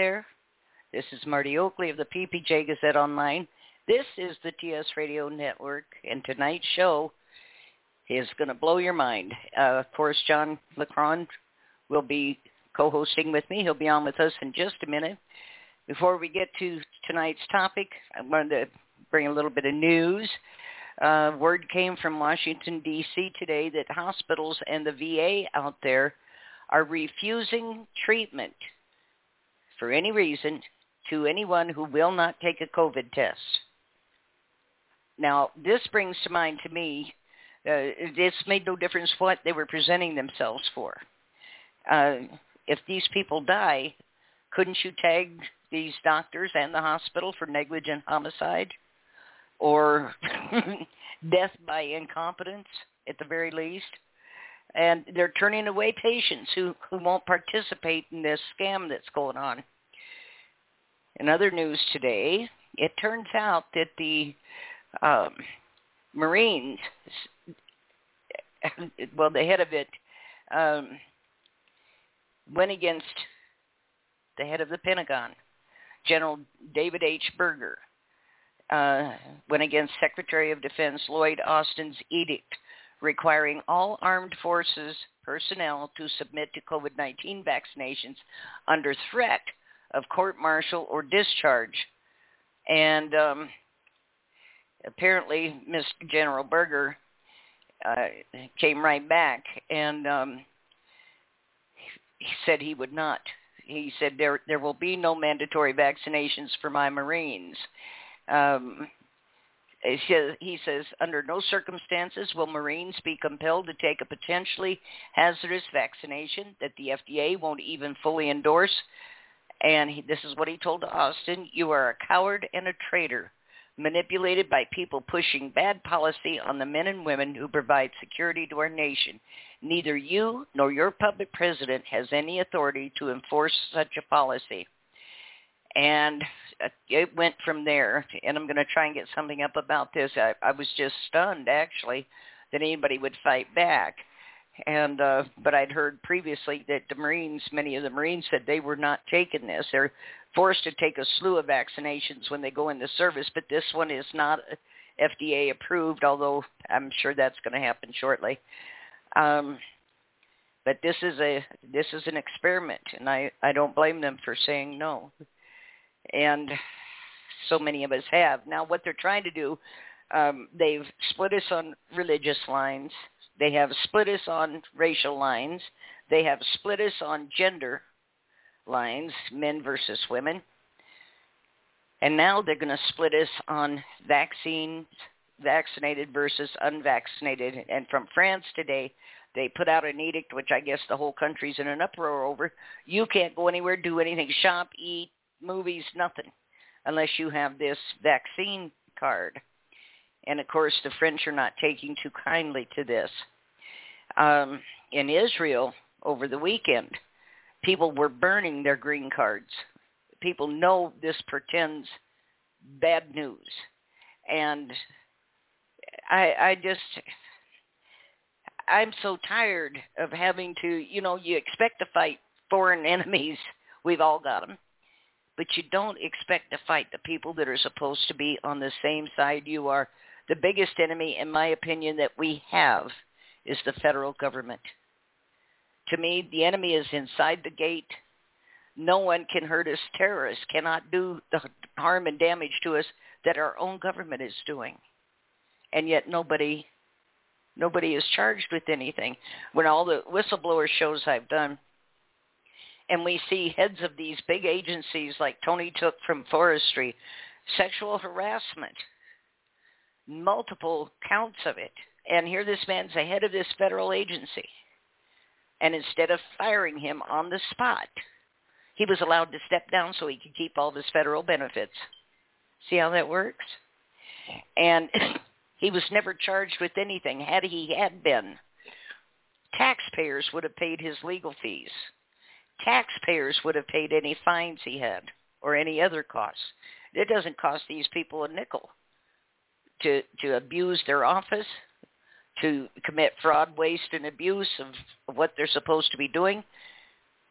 there. This is Marti Oakley of the PPJ Gazette Online. This is the TS Radio Network, and tonight's show is going to blow your mind. Uh, of course, John Leckrone will be co-hosting with me. He'll be on with us in just a minute. Before we get to tonight's topic, I wanted to bring a little bit of news. Uh, word came from Washington, D.C. today that hospitals and the VA out there are refusing treatment for any reason to anyone who will not take a COVID test. Now, this brings to mind to me, uh, this made no difference what they were presenting themselves for. Uh, if these people die, couldn't you tag these doctors and the hospital for negligent homicide or death by incompetence at the very least? And they're turning away patients who, who won't participate in this scam that's going on. In other news today, it turns out that the um, Marines, well, the head of it, um, went against the head of the Pentagon, General David H. Berger, uh, went against Secretary of Defense Lloyd Austin's edict requiring all armed forces personnel to submit to COVID-19 vaccinations under threat of court-martial or discharge. And um, apparently, Mr. General Berger uh, came right back and um, he said he would not. He said there there will be no mandatory vaccinations for my Marines. Um, he says, under no circumstances will Marines be compelled to take a potentially hazardous vaccination that the FDA won't even fully endorse. And he, this is what he told Austin, you are a coward and a traitor, manipulated by people pushing bad policy on the men and women who provide security to our nation. Neither you nor your public president has any authority to enforce such a policy. And it went from there. And I'm going to try and get something up about this. I, I was just stunned, actually, that anybody would fight back. And uh, but I'd heard previously that the Marines, many of the Marines said they were not taking this. They're forced to take a slew of vaccinations when they go into service, but this one is not FDA approved. Although I'm sure that's going to happen shortly. Um, but this is a this is an experiment, and I I don't blame them for saying no and so many of us have. Now, what they're trying to do, um, they've split us on religious lines. They have split us on racial lines. They have split us on gender lines, men versus women. And now they're going to split us on vaccines, vaccinated versus unvaccinated. And from France today, they put out an edict, which I guess the whole country's in an uproar over. You can't go anywhere, do anything, shop, eat, movies, nothing, unless you have this vaccine card. And of course, the French are not taking too kindly to this. Um, in Israel, over the weekend, people were burning their green cards. People know this pretends bad news. And I, I just, I'm so tired of having to, you know, you expect to fight foreign enemies. We've all got them but you don't expect to fight the people that are supposed to be on the same side you are. The biggest enemy, in my opinion, that we have is the federal government. To me, the enemy is inside the gate. No one can hurt us. Terrorists cannot do the harm and damage to us that our own government is doing. And yet nobody nobody is charged with anything. When all the whistleblower shows I've done, and we see heads of these big agencies like Tony Tooke from forestry, sexual harassment, multiple counts of it. And here this man's the head of this federal agency. And instead of firing him on the spot, he was allowed to step down so he could keep all his federal benefits. See how that works? And he was never charged with anything. Had he had been, taxpayers would have paid his legal fees taxpayers would have paid any fines he had or any other costs. It doesn't cost these people a nickel to to abuse their office, to commit fraud, waste, and abuse of, what they're supposed to be doing.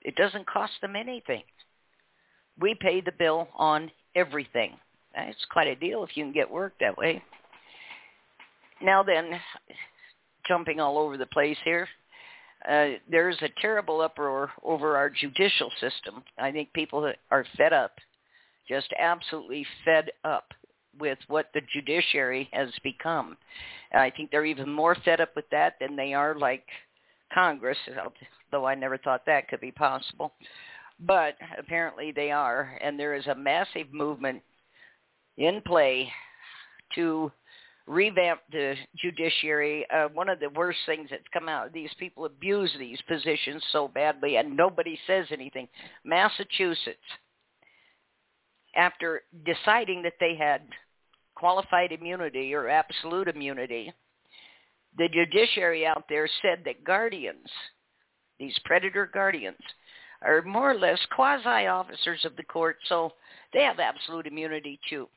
It doesn't cost them anything. We pay the bill on everything. It's quite a deal if you can get work that way. Now then, jumping all over the place here, uh, there's a terrible uproar over our judicial system. I think people are fed up, just absolutely fed up with what the judiciary has become. I think they're even more fed up with that than they are like Congress, though I never thought that could be possible. But apparently they are, and there is a massive movement in play to revamp the judiciary. Uh, one of the worst things that's come out, these people abuse these positions so badly and nobody says anything. Massachusetts, after deciding that they had qualified immunity or absolute immunity, the judiciary out there said that guardians, these predator guardians, are more or less quasi-officers of the court, so they have absolute immunity too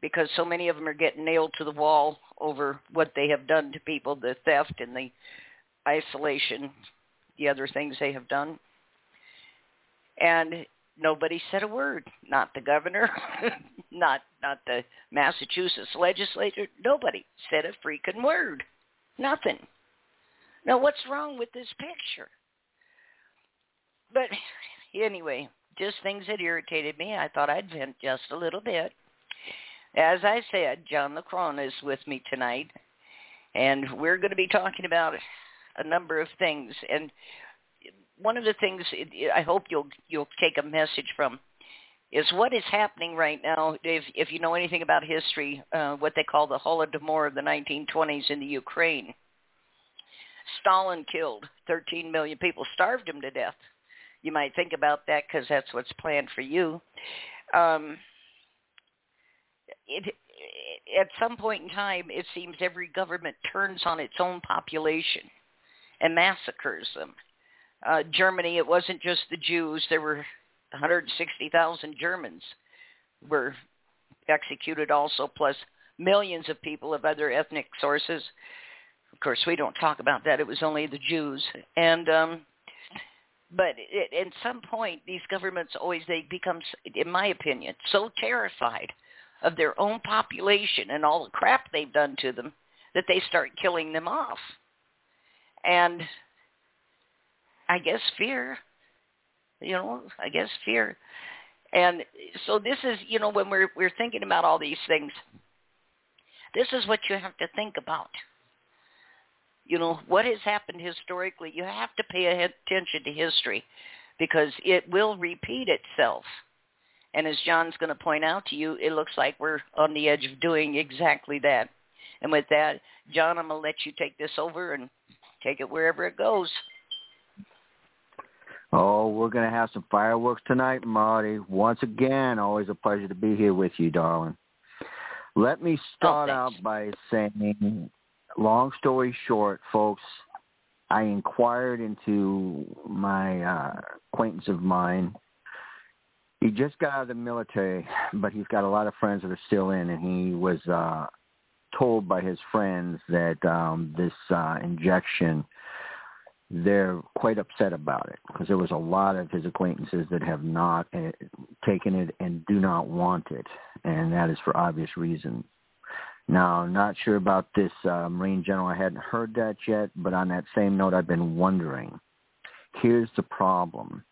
because so many of them are getting nailed to the wall over what they have done to people, the theft and the isolation, the other things they have done. And nobody said a word. Not the governor, not not the Massachusetts legislature. Nobody said a freaking word. Nothing. Now what's wrong with this picture? But anyway, just things that irritated me. I thought I'd vent just a little bit. As I said, John Leckrone is with me tonight, and we're going to be talking about a number of things. And one of the things I hope you'll you'll take a message from is what is happening right now. If if you know anything about history, uh, what they call the Holodomor of the 1920s in the Ukraine. Stalin killed 13 million people, starved them to death. You might think about that because that's what's planned for you. Um, it, at some point in time, it seems every government turns on its own population and massacres them. Uh, Germany, it wasn't just the Jews. There were 160,000 Germans were executed also, plus millions of people of other ethnic sources. Of course, we don't talk about that. It was only the Jews. And um, but it, at some point, these governments always they become, in my opinion, so terrified of their own population and all the crap they've done to them that they start killing them off. And I guess fear, you know, I guess fear. And so this is, you know, when we're we're thinking about all these things, this is what you have to think about. You know, what has happened historically, you have to pay attention to history because it will repeat itself. And as John's going to point out to you, it looks like we're on the edge of doing exactly that. And with that, John, I'm going to let you take this over and take it wherever it goes. Oh, we're going to have some fireworks tonight, Marti. Once again, always a pleasure to be here with you, darling. Let me start oh, out by saying, long story short, folks, I inquired into my uh, acquaintance of mine he just got out of the military, but he's got a lot of friends that are still in, and he was uh, told by his friends that um, this uh, injection, they're quite upset about it because there was a lot of his acquaintances that have not uh, taken it and do not want it, and that is for obvious reasons. Now, not sure about this uh, Marine General. I hadn't heard that yet, but on that same note, I've been wondering. Here's the problem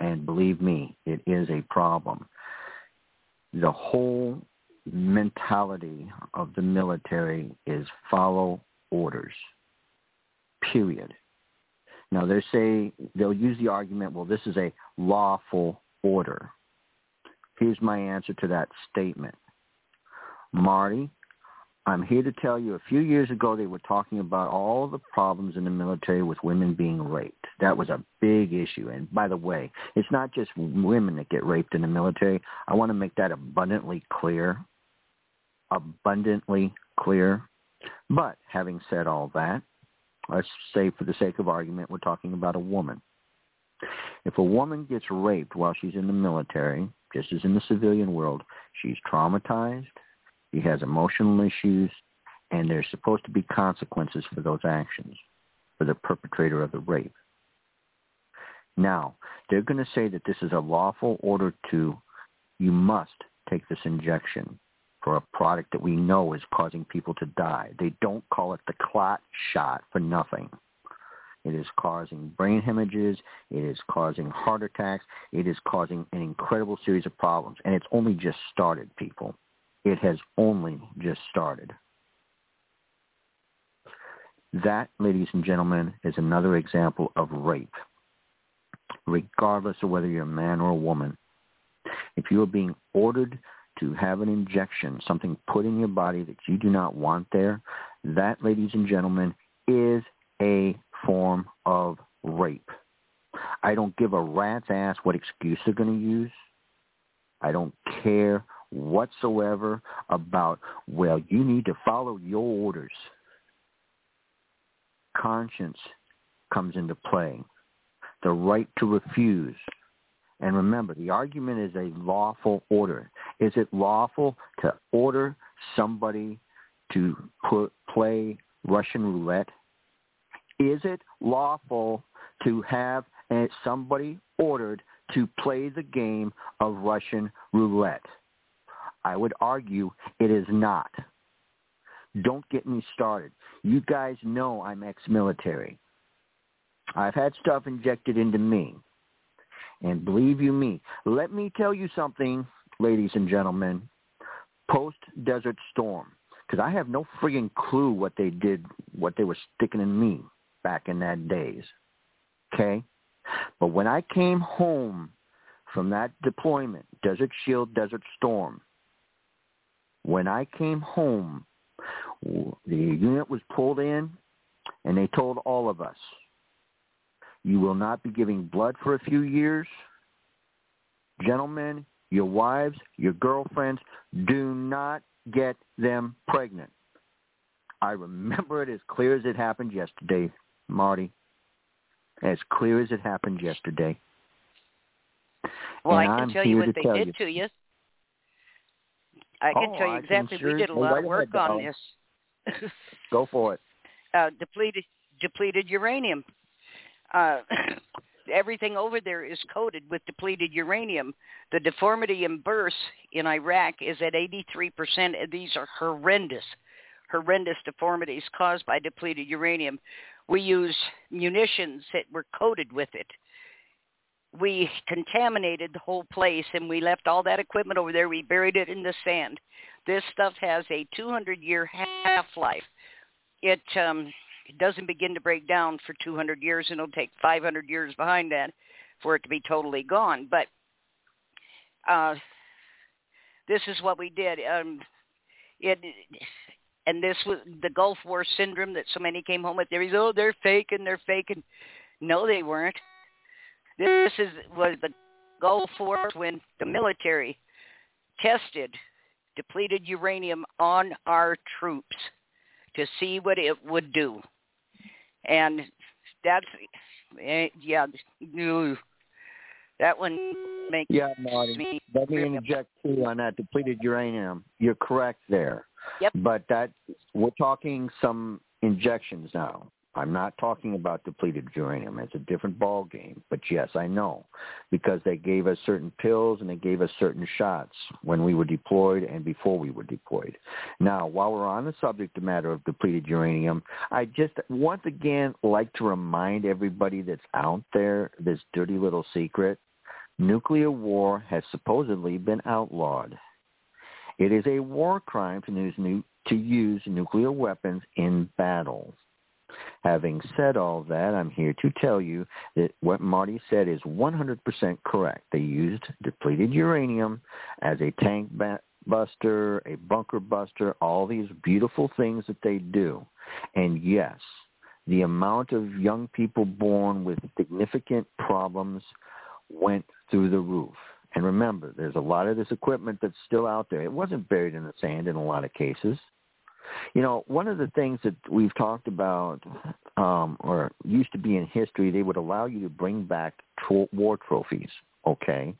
and believe me, it is a problem. The whole mentality of the military is follow orders, period. Now they say they'll use the argument, well, this is a lawful order. Here's my answer to that statement. Marti, I'm here to tell you a few years ago they were talking about all the problems in the military with women being raped. That was a big issue. And by the way, it's not just women that get raped in the military. I want to make that abundantly clear. Abundantly clear. But having said all that, let's say for the sake of argument, we're talking about a woman. If a woman gets raped while she's in the military, just as in the civilian world, she's traumatized, she has emotional issues, and there's supposed to be consequences for those actions for the perpetrator of the rape. Now, they're going to say that this is a lawful order to, you must take this injection for a product that we know is causing people to die. They don't call it the clot shot for nothing. It is causing brain hemorrhages. It is causing heart attacks. It is causing an incredible series of problems. And it's only just started, people. It has only just started. That, ladies and gentlemen, is another example of rape, regardless of whether you're a man or a woman. If you are being ordered to have an injection, something put in your body that you do not want there, that, ladies and gentlemen, is a form of rape. I don't give a rat's ass what excuse they're going to use. I don't care whatsoever about, well, you need to follow your orders. Conscience comes into play. The right to refuse. And remember, the argument is a lawful order. Is it lawful to order somebody to put, play Russian roulette? Is it lawful to have somebody ordered to play the game of Russian roulette? I would argue it is not. Don't get me started. You guys know I'm ex-military. I've had stuff injected into me. And believe you me, let me tell you something, ladies and gentlemen, post-Desert Storm, because I have no friggin' clue what they did, what they were sticking in me back in that days. Okay? But when I came home from that deployment, Desert Shield, Desert Storm, when I came home, the unit was pulled in and they told all of us, you will not be giving blood for a few years. Gentlemen, your wives, your girlfriends, do not get them pregnant. I remember it as clear as it happened yesterday, Marti. As clear as it happened yesterday. Well, and I can I'm tell you what they did you. to you. I can Oh, tell you exactly. sure- we did a lot of work ahead, on this. Go for it. uh, depleted depleted uranium. Uh, everything over there is coated with depleted uranium. The deformity in births in Iraq is at 83%. and These are horrendous, horrendous deformities caused by depleted uranium. We use munitions that were coated with it. We contaminated the whole place and we left all that equipment over there. We buried it in the sand. This stuff has a 200-year half-life. It um, it doesn't begin to break down for 200 years, and it'll take 500 years behind that for it to be totally gone. But uh, this is what we did. Um, it and this was the Gulf War syndrome that so many came home with. There was, oh, they're faking, they're faking. No, they weren't. This is was the goal for when the military tested depleted uranium on our troops to see what it would do. And that's, eh, yeah, that one makes Yeah, Marti. me Let me interject too on that depleted uranium. You're correct there. Yep. But that we're talking some injections now. I'm not talking about depleted uranium. It's a different ball game. But yes, I know because they gave us certain pills and they gave us certain shots when we were deployed and before we were deployed. Now, while we're on the subject of matter of depleted uranium, I just once again like to remind everybody that's out there this dirty little secret. Nuclear war has supposedly been outlawed. It is a war crime to use, to use nuclear weapons in battle. Having said all that, I'm here to tell you that what Marti said is 100% correct. They used depleted uranium as a tank buster, a bunker buster, all these beautiful things that they do. And yes, the amount of young people born with significant problems went through the roof. And remember, there's a lot of this equipment that's still out there. It wasn't buried in the sand in a lot of cases. You know, one of the things that we've talked about, um, or used to be in history, they would allow you to bring back tro- war trophies. Okay.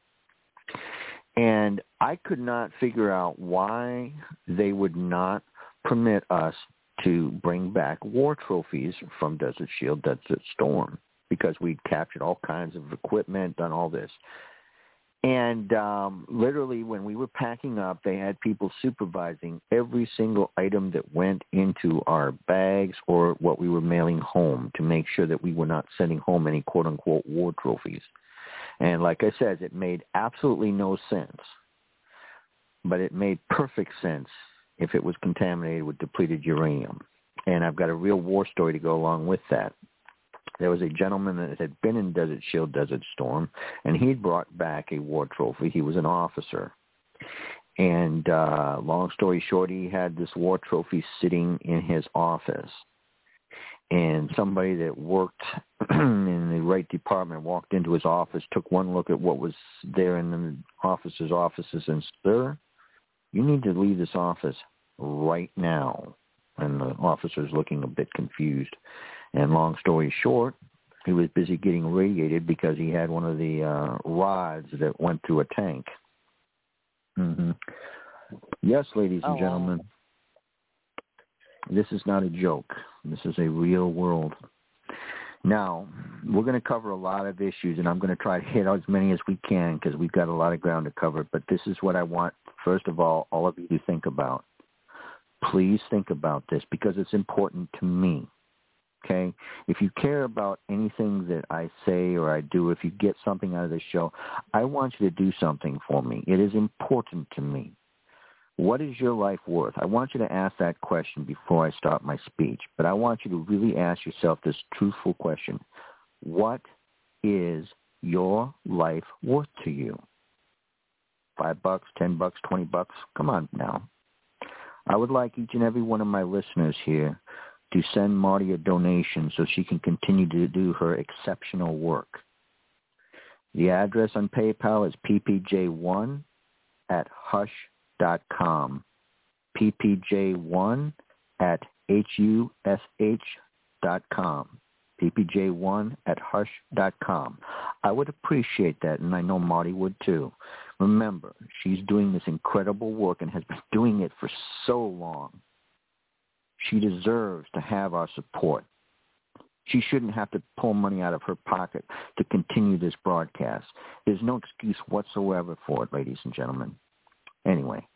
And I could not figure out why they would not permit us to bring back war trophies from Desert Shield, Desert Storm, because we'd captured all kinds of equipment, done all this. And um, literally, when we were packing up, they had people supervising every single item that went into our bags or what we were mailing home to make sure that we were not sending home any quote-unquote war trophies. And like I said, it made absolutely no sense. But it made perfect sense if it was contaminated with depleted uranium. And I've got a real war story to go along with that. There was a gentleman that had been in Desert Shield, Desert Storm, and he'd brought back a war trophy. He was an officer. And uh, long story short, he had this war trophy sitting in his office. And somebody that worked in the right department walked into his office, took one look at what was there in the officer's offices, and said, sir, you need to leave this office right now. And the officer's looking a bit confused. And long story short, he was busy getting radiated because he had one of the uh, rods that went through a tank. Mm-hmm. Yes, ladies and oh, gentlemen, this is not a joke. This is a real world. Now, we're going to cover a lot of issues, and I'm going to try to hit as many as we can because we've got a lot of ground to cover. But this is what I want, first of all, all of you to think about. Please think about this because it's important to me. Okay? If you care about anything that I say or I do, if you get something out of this show, I want you to do something for me. It is important to me. What is your life worth? I want you to ask that question before I start my speech, but I want you to really ask yourself this truthful question. What is your life worth to you? Five bucks, ten bucks, twenty bucks? Come on now. I would like each and every one of my listeners here to send Marti a donation so she can continue to do her exceptional work. The address on PayPal is ppj1 at hush.com. ppj1 at hush dot com. ppj1 at hush.com. I would appreciate that, and I know Marti would too. Remember, she's doing this incredible work and has been doing it for so long. She deserves to have our support. She shouldn't have to pull money out of her pocket to continue this broadcast. There's no excuse whatsoever for it, ladies and gentlemen. Anyway,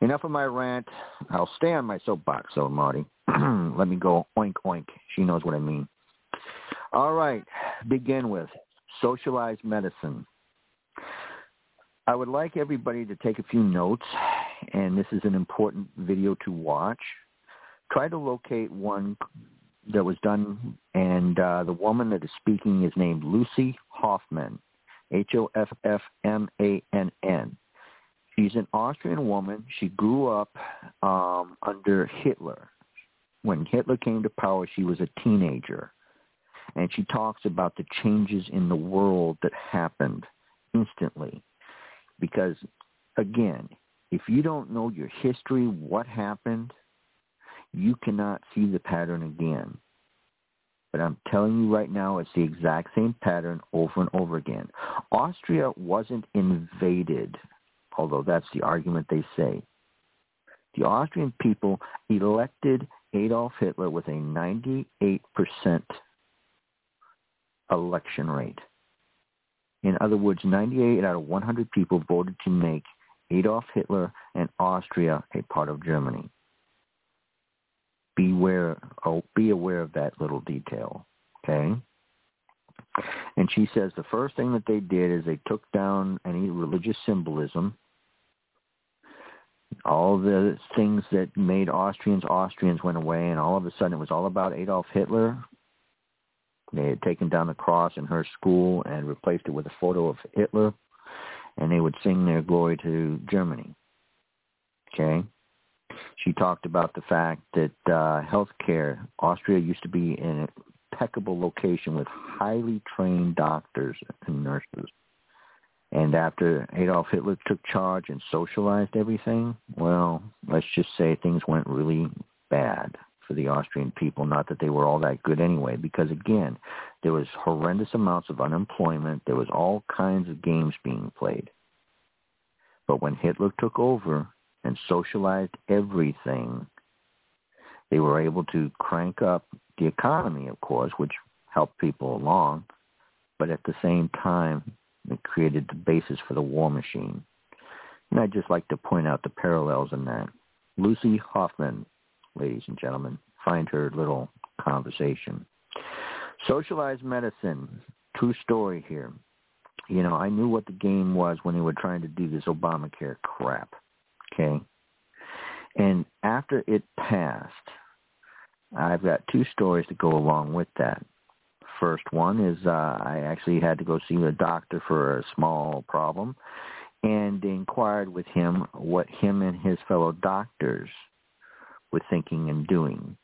enough of my rant. I'll stay on my soapbox, so Marti. Let me go oink oink. She knows what I mean. All right, begin with socialized medicine. I would like everybody to take a few notes, and this is an important video to watch try to locate one that was done, and uh, the woman that is speaking is named Lucy Hoffmann, H-O-F-F-M-A-N-N. She's an Austrian woman. She grew up um, under Hitler. When Hitler came to power, she was a teenager. And she talks about the changes in the world that happened instantly. Because, again, if you don't know your history, what happened – you cannot see the pattern again. But I'm telling you right now, it's the exact same pattern over and over again. Austria wasn't invaded, although that's the argument they say. The Austrian people elected Adolf Hitler with a 98% election rate. In other words, 98 out of 100 people voted to make Adolf Hitler and Austria a part of Germany beware oh be aware of that little detail okay and she says the first thing that they did is they took down any religious symbolism all the things that made Austrians Austrians went away, and all of a sudden it was all about Adolf Hitler. They had taken down the cross in her school and replaced it with a photo of Hitler, and they would sing their glory to Germany. Okay? She talked about the fact that uh, healthcare, Austria used to be an impeccable location with highly trained doctors and nurses. And after Adolf Hitler took charge and socialized everything, well, let's just say things went really bad for the Austrian people. Not that they were all that good anyway, because again, there was horrendous amounts of unemployment. There was all kinds of games being played. But when Hitler took over and socialized everything, they were able to crank up the economy, of course, which helped people along. But at the same time, it created the basis for the war machine. And I'd just like to point out the parallels in that. Lucy Hoffmann, ladies and gentlemen, find her little conversation. Socialized medicine, true story here. You know, I knew what the game was when they were trying to do this Obamacare crap. Okay? And after it passed, I've got two stories to go along with that first one is uh, I actually had to go see a doctor for a small problem and inquired with him what him and his fellow doctors were thinking and doing.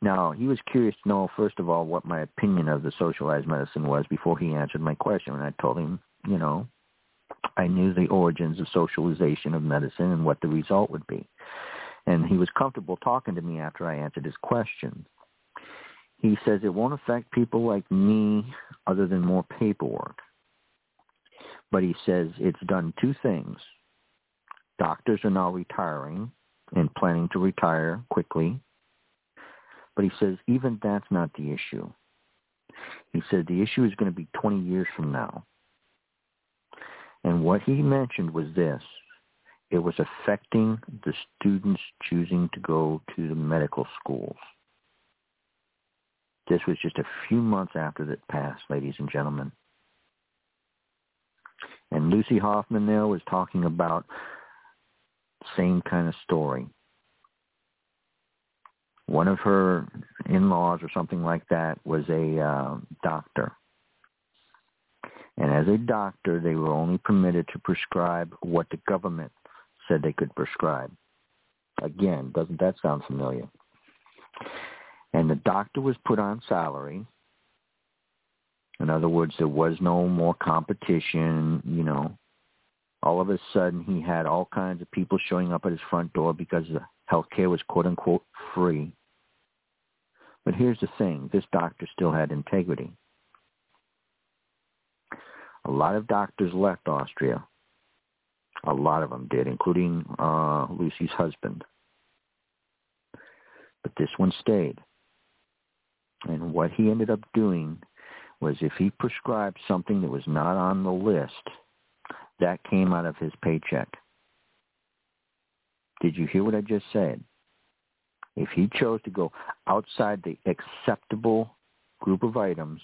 Now, he was curious to know, first of all, what my opinion of the socialized medicine was before he answered my question. And I told him, you know, I knew the origins of socialization of medicine and what the result would be. And he was comfortable talking to me after I answered his questions. He says it won't affect people like me other than more paperwork. But he says it's done two things. Doctors are now retiring and planning to retire quickly. But he says even that's not the issue. He said the issue is going to be 20 years from now. And what he mentioned was this. It was affecting the students choosing to go to the medical schools. This was just a few months after that passed, ladies and gentlemen. And Lucy Hoffmann there was talking about same kind of story. One of her in-laws or something like that was a uh, doctor. And as a doctor, they were only permitted to prescribe what the government said they could prescribe. Again, doesn't that sound familiar? and the doctor was put on salary. In other words, there was no more competition, you know. All of a sudden, he had all kinds of people showing up at his front door because the health care was quote-unquote free. But here's the thing. This doctor still had integrity. A lot of doctors left Austria. A lot of them did, including uh, Lucy's husband. But this one stayed. And what he ended up doing was if he prescribed something that was not on the list, that came out of his paycheck. Did you hear what I just said? If he chose to go outside the acceptable group of items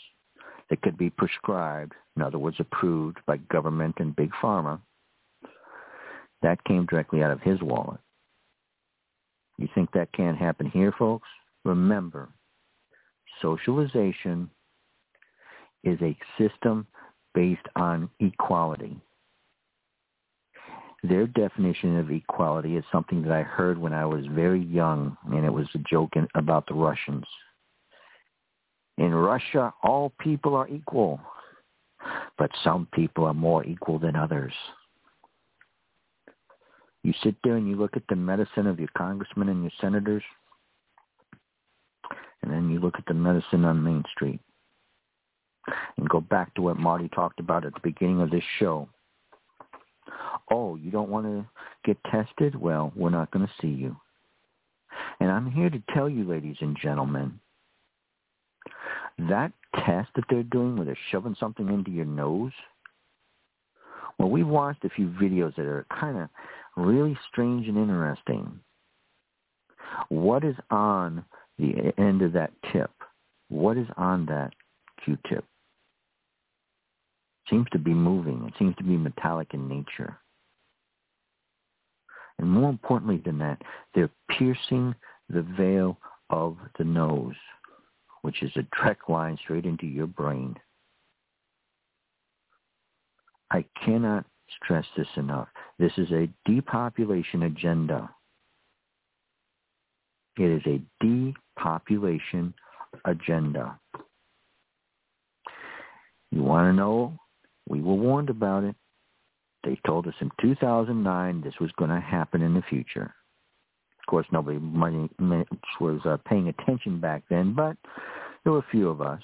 that could be prescribed, in other words, approved by government and big pharma, that came directly out of his wallet. You think that can't happen here, folks? Remember, socialization is a system based on equality. Their definition of equality is something that I heard when I was very young, and it was a joke in, about the Russians. In Russia, all people are equal, but some people are more equal than others. You sit there and you look at the medicine of your congressmen and your senators, and then you look at the medicine on Main Street and go back to what Marti talked about at the beginning of this show. Oh, you don't want to get tested? Well, we're not going to see you. And I'm here to tell you, ladies and gentlemen, that test that they're doing where they're shoving something into your nose, well, we've watched a few videos that are kind of really strange and interesting. What is on the end of that tip. What is on that Q-tip? Seems to be moving. It seems to be metallic in nature. And more importantly than that, they're piercing the veil of the nose, which is a direct line straight into your brain. I cannot stress this enough. This is a depopulation agenda. It is a depopulation agenda. You want to know? We were warned about it. They told us in 2009 this was going to happen in the future. Course, nobody money, was uh, paying attention back then, but there were a few of us.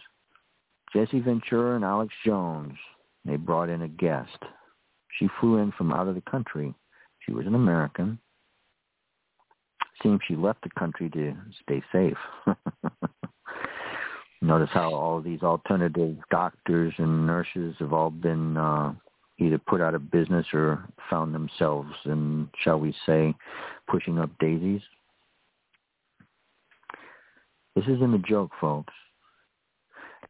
Jesse Ventura and Alex Jones. They brought in a guest. She flew in from out of the country. She was an American. Seems she left the country to stay safe. Notice how all these alternative doctors and nurses have all been uh, either put out of business or found themselves in, shall we say, pushing up daisies. This isn't a joke, folks.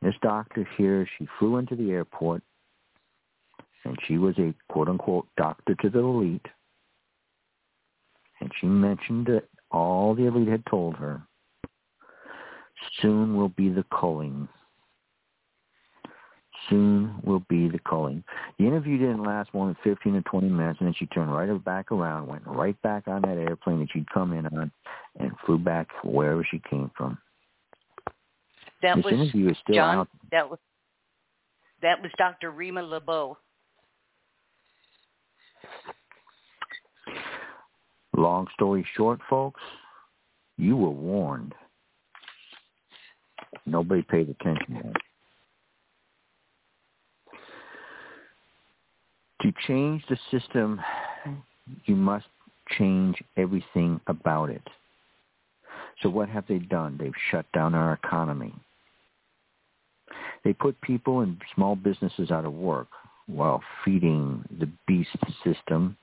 This doctor here, she flew into the airport, and she was a quote-unquote doctor to the elite, and she mentioned that all the elite had told her, soon will be the culling soon will be the culling. The interview didn't last more than 15 or 20 minutes, and then she turned right back around, went right back on that airplane that she'd come in on, and flew back wherever she came from. That this was interview is still John. out. That was that was Dr. Rima Laibow. Long story short, folks, you were warned. Nobody paid attention to it. To change the system, you must change everything about it. So what have they done? They've shut down our economy. They put people and small businesses out of work while feeding the beast system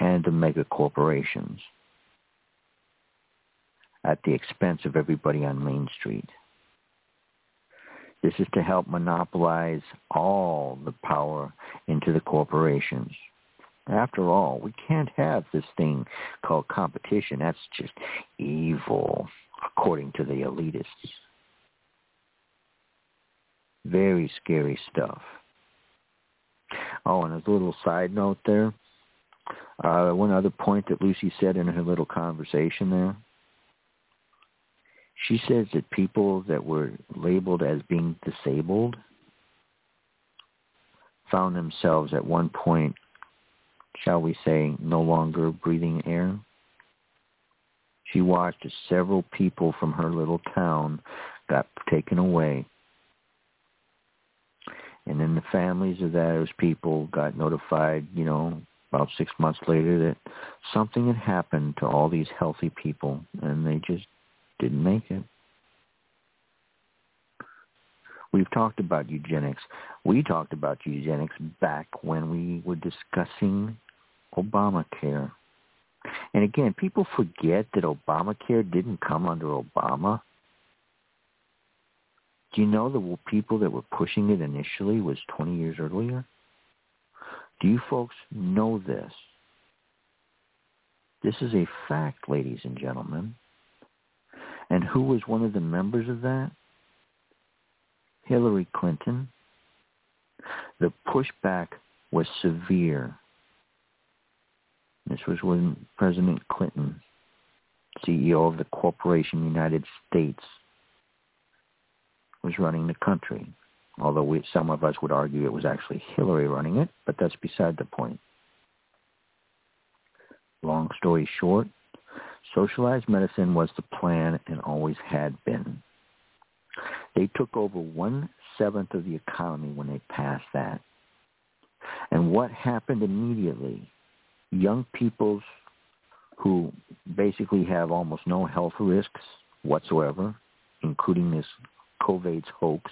and the mega corporations at the expense of everybody on Main Street. This is to help monopolize all the power into the corporations. After all, we can't have this thing called competition. That's just evil, according to the elitists. Very scary stuff. Oh, and a little side note there, uh, one other point that Lucy said in her little conversation there, she says that people that were labeled as being disabled found themselves at one point, shall we say, no longer breathing air. She watched as several people from her little town got taken away. And then the families of those people got notified, you know, about six months later that something had happened to all these healthy people and they just didn't make it. We've talked about eugenics. We talked about eugenics back when we were discussing Obamacare. And again, people forget that Obamacare didn't come under Obama. Do you know the people that were pushing it initially was 20 years earlier? Do you folks know this? This is a fact, ladies and gentlemen. And who was one of the members of that? Hillary Clinton. The pushback was severe. This was when President Clinton, CEO of the Corporation United States, was running the country. Although we, some of us would argue it was actually Hillary running it, but that's beside the point. Long story short, Socialized medicine was the plan and always had been. They took over one-seventh of the economy when they passed that. And what happened immediately? Young peoples who basically have almost no health risks whatsoever, including this COVID's hoax,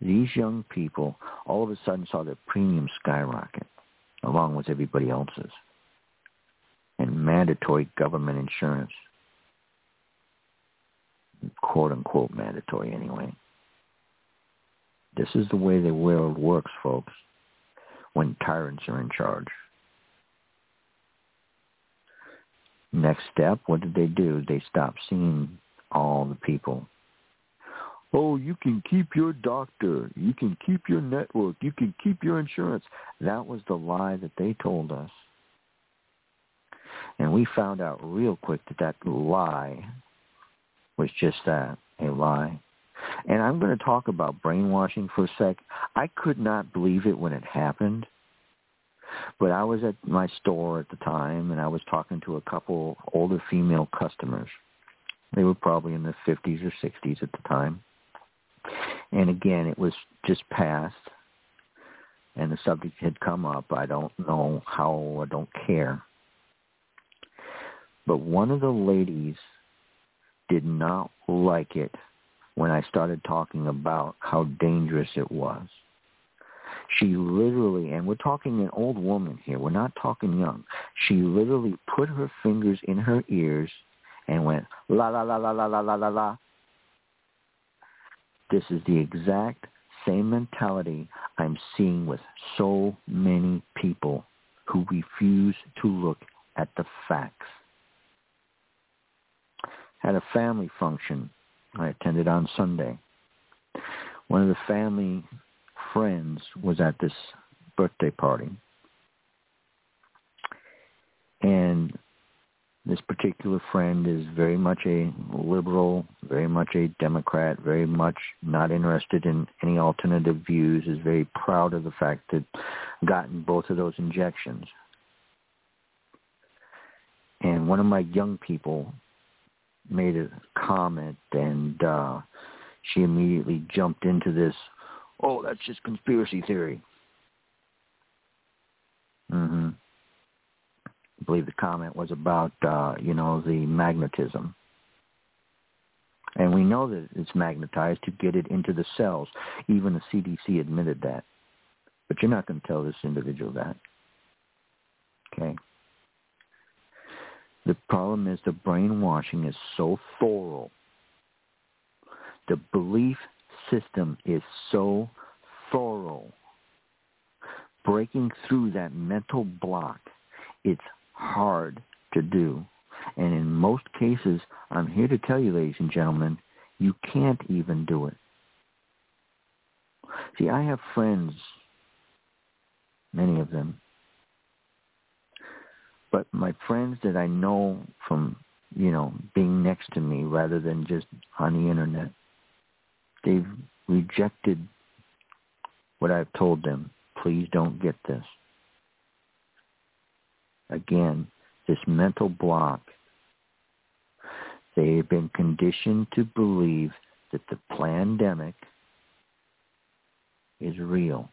these young people all of a sudden saw their premiums skyrocket along with everybody else's and mandatory government insurance. Quote unquote mandatory anyway. This is the way the world works, folks, when tyrants are in charge. Next step, what did they do? They stopped seeing all the people. Oh, you can keep your doctor. You can keep your network. You can keep your insurance. That was the lie that they told us. And we found out real quick that that lie was just that, a lie. And I'm going to talk about brainwashing for a sec. I could not believe it when it happened. But I was at my store at the time, and I was talking to a couple older female customers. They were probably in their 50s or 60s at the time. And again, it was just passed, and the subject had come up. I don't know how, I don't care. But one of the ladies did not like it when I started talking about how dangerous it was. She literally, and we're talking an old woman here, we're not talking young. She literally put her fingers in her ears and went, la, la, la, la, la, la, la, la, la. This is the exact same mentality I'm seeing with so many people who refuse to look at the facts. Had a family function I attended on Sunday. One of the family friends was at this birthday party. And this particular friend is very much a liberal, very much a Democrat, very much not interested in any alternative views, is very proud of the fact that gotten both of those injections. And one of my young people made a comment and uh she immediately jumped into this oh that's just conspiracy theory. Mhm I believe the comment was about uh you know the magnetism. And we know that it's magnetized to get it into the cells. Even the CDC admitted that. But you're not going to tell this individual that. Okay the problem is the brainwashing is so thorough. The belief system is so thorough. Breaking through that mental block, it's hard to do. And in most cases, I'm here to tell you, ladies and gentlemen, you can't even do it. See, I have friends, many of them, but my friends that I know from, you know, being next to me rather than just on the internet, they've rejected what I've told them. Please don't get this. Again, this mental block. They've been conditioned to believe that the pandemic is real.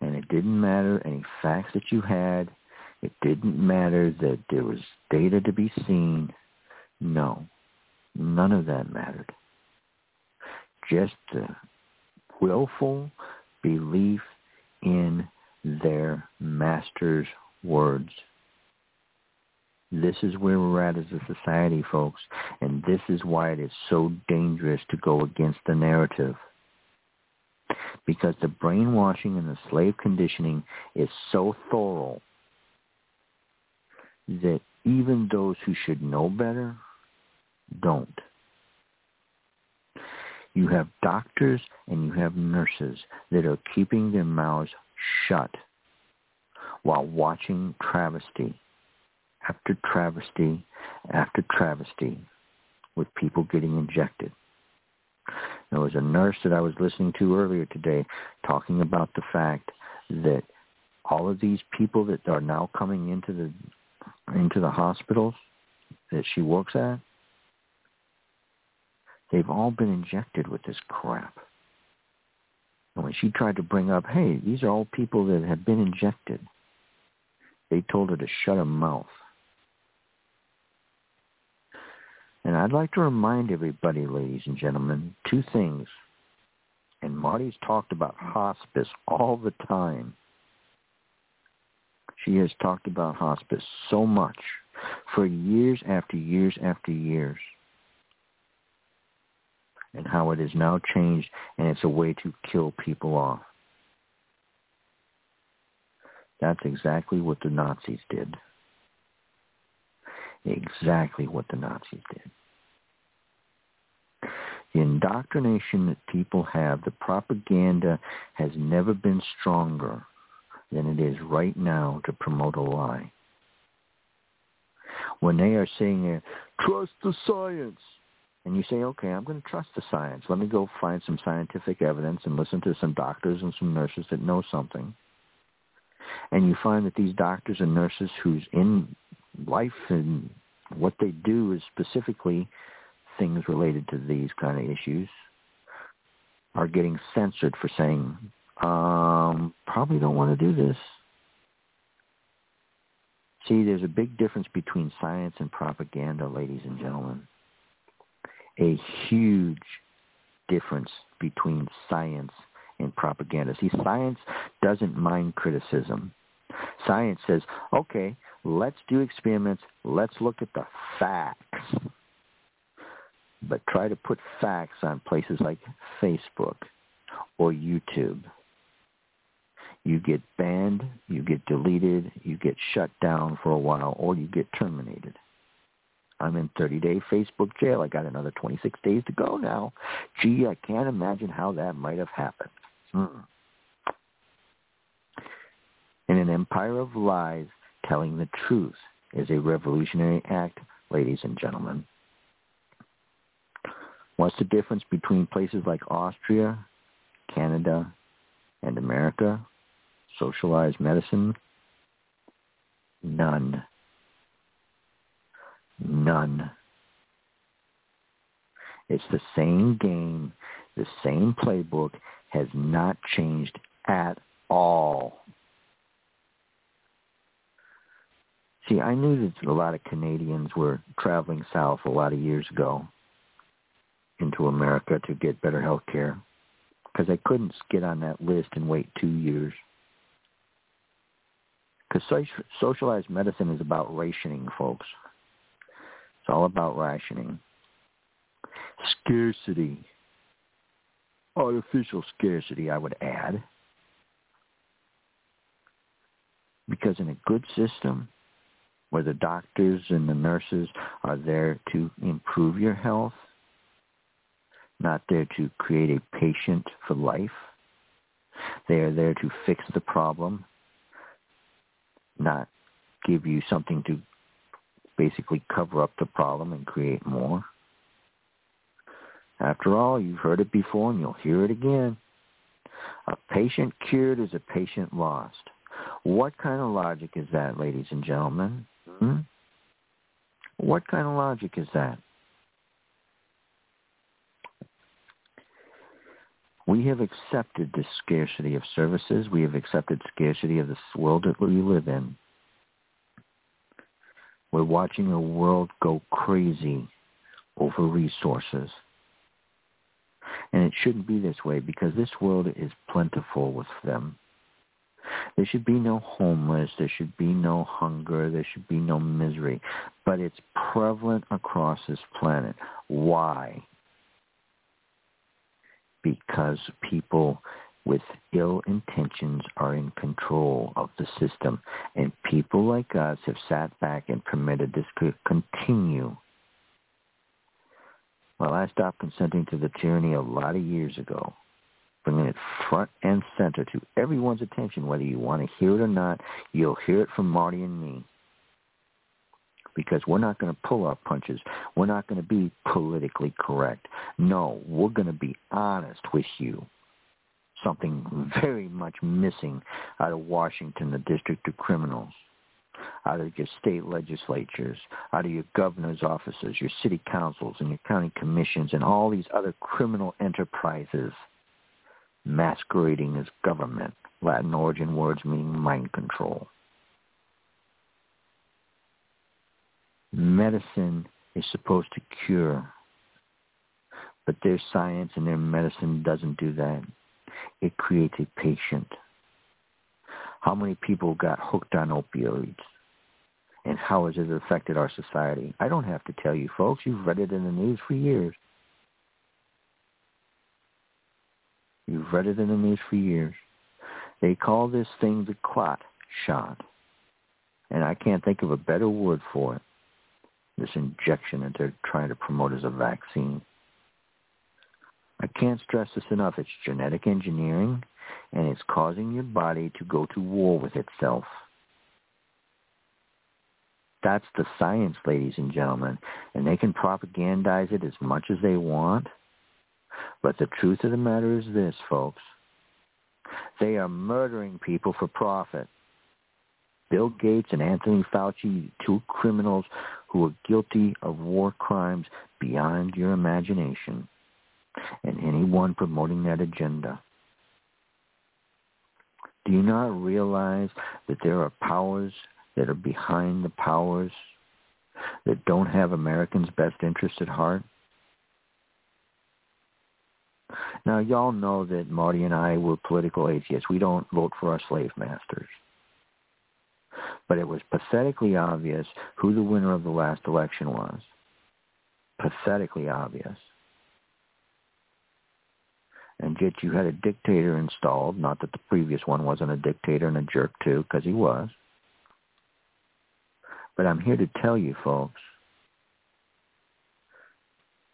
And it didn't matter any facts that you had. It didn't matter that there was data to be seen. No, none of that mattered. Just the willful belief in their master's words. This is where we're at as a society, folks, and this is why it is so dangerous to go against the narrative. Because the brainwashing and the slave conditioning is so thorough that even those who should know better don't. You have doctors and you have nurses that are keeping their mouths shut while watching travesty after travesty after travesty with people getting injected. There was a nurse that I was listening to earlier today talking about the fact that all of these people that are now coming into the into the hospitals that she works at, they've all been injected with this crap. And when she tried to bring up, hey, these are all people that have been injected, they told her to shut her mouth. And I'd like to remind everybody, ladies and gentlemen, two things. And Marti's talked about hospice all the time. She has talked about hospice so much for years after years after years and how it has now changed and it's a way to kill people off. That's exactly what the Nazis did. exactly what the Nazis did. The indoctrination that people have, the propaganda has never been stronger than it is right now to promote a lie. When they are saying, trust the science, and you say, okay, I'm going to trust the science. Let me go find some scientific evidence and listen to some doctors and some nurses that know something. And you find that these doctors and nurses who's in life and what they do is specifically things related to these kind of issues are getting censored for saying, um, probably don't want to do this. See, there's a big difference between science and propaganda, ladies and gentlemen. A huge difference between science and propaganda. See, science doesn't mind criticism. Science says, okay, let's do experiments. Let's look at the facts but try to put facts on places like Facebook or YouTube. You get banned, you get deleted, you get shut down for a while, or you get terminated. I'm in 30-day Facebook jail. I got another 26 days to go now. Gee, I can't imagine how that might have happened. Hmm. In an empire of lies, telling the truth is a revolutionary act, ladies and gentlemen. What's the difference between places like Austria, Canada, and America? Socialized medicine? None. None. It's the same game, the same playbook has not changed at all. See, I knew that a lot of Canadians were traveling south a lot of years ago into America to get better health care because I couldn't get on that list and wait two years. Because socialized medicine is about rationing, folks. It's all about rationing. Scarcity. Artificial scarcity, I would add. Because in a good system, where the doctors and the nurses are there to improve your health, not there to create a patient for life. They are there to fix the problem, not give you something to basically cover up the problem and create more. After all, you've heard it before and you'll hear it again. A patient cured is a patient lost. What kind of logic is that, ladies and gentlemen? Hmm? What kind of logic is that? We have accepted this scarcity of services. We have accepted scarcity of this world that we live in. We're watching the world go crazy over resources. And it shouldn't be this way because this world is plentiful with them. There should be no homeless. There should be no hunger. There should be no misery. But it's prevalent across this planet. Why? Because people with ill intentions are in control of the system. And people like us have sat back and permitted this to continue. Well, I stopped consenting to the tyranny a lot of years ago, bringing it front and center to everyone's attention, whether you want to hear it or not. You'll hear it from Marti and me because we're not going to pull our punches. We're not going to be politically correct. No, we're going to be honest with you. Something very much missing out of Washington, the District of Criminals, out of your state legislatures, out of your governor's offices, your city councils, and your county commissions, and all these other criminal enterprises masquerading as government. Latin origin words meaning mind control. Medicine is supposed to cure, but their science and their medicine doesn't do that. It creates a patient. How many people got hooked on opioids? And how has it affected our society? I don't have to tell you, folks. You've read it in the news for years. You've read it in the news for years. They call this thing the clot shot. And I can't think of a better word for it. This injection that they're trying to promote as a vaccine. I can't stress this enough. It's genetic engineering, and it's causing your body to go to war with itself. That's the science, ladies and gentlemen. And they can propagandize it as much as they want. But the truth of the matter is this, folks. They are murdering people for profit. Bill Gates and Anthony Fauci, two criminals who are guilty of war crimes beyond your imagination, and anyone promoting that agenda. Do you not realize that there are powers that are behind the powers that don't have Americans' best interest at heart? Now, y'all know that Marti and I were political atheists. We don't vote for our slave masters. But it was pathetically obvious who the winner of the last election was. Pathetically obvious. And yet you had a dictator installed, not that the previous one wasn't a dictator and a jerk too, because he was. But I'm here to tell you, folks,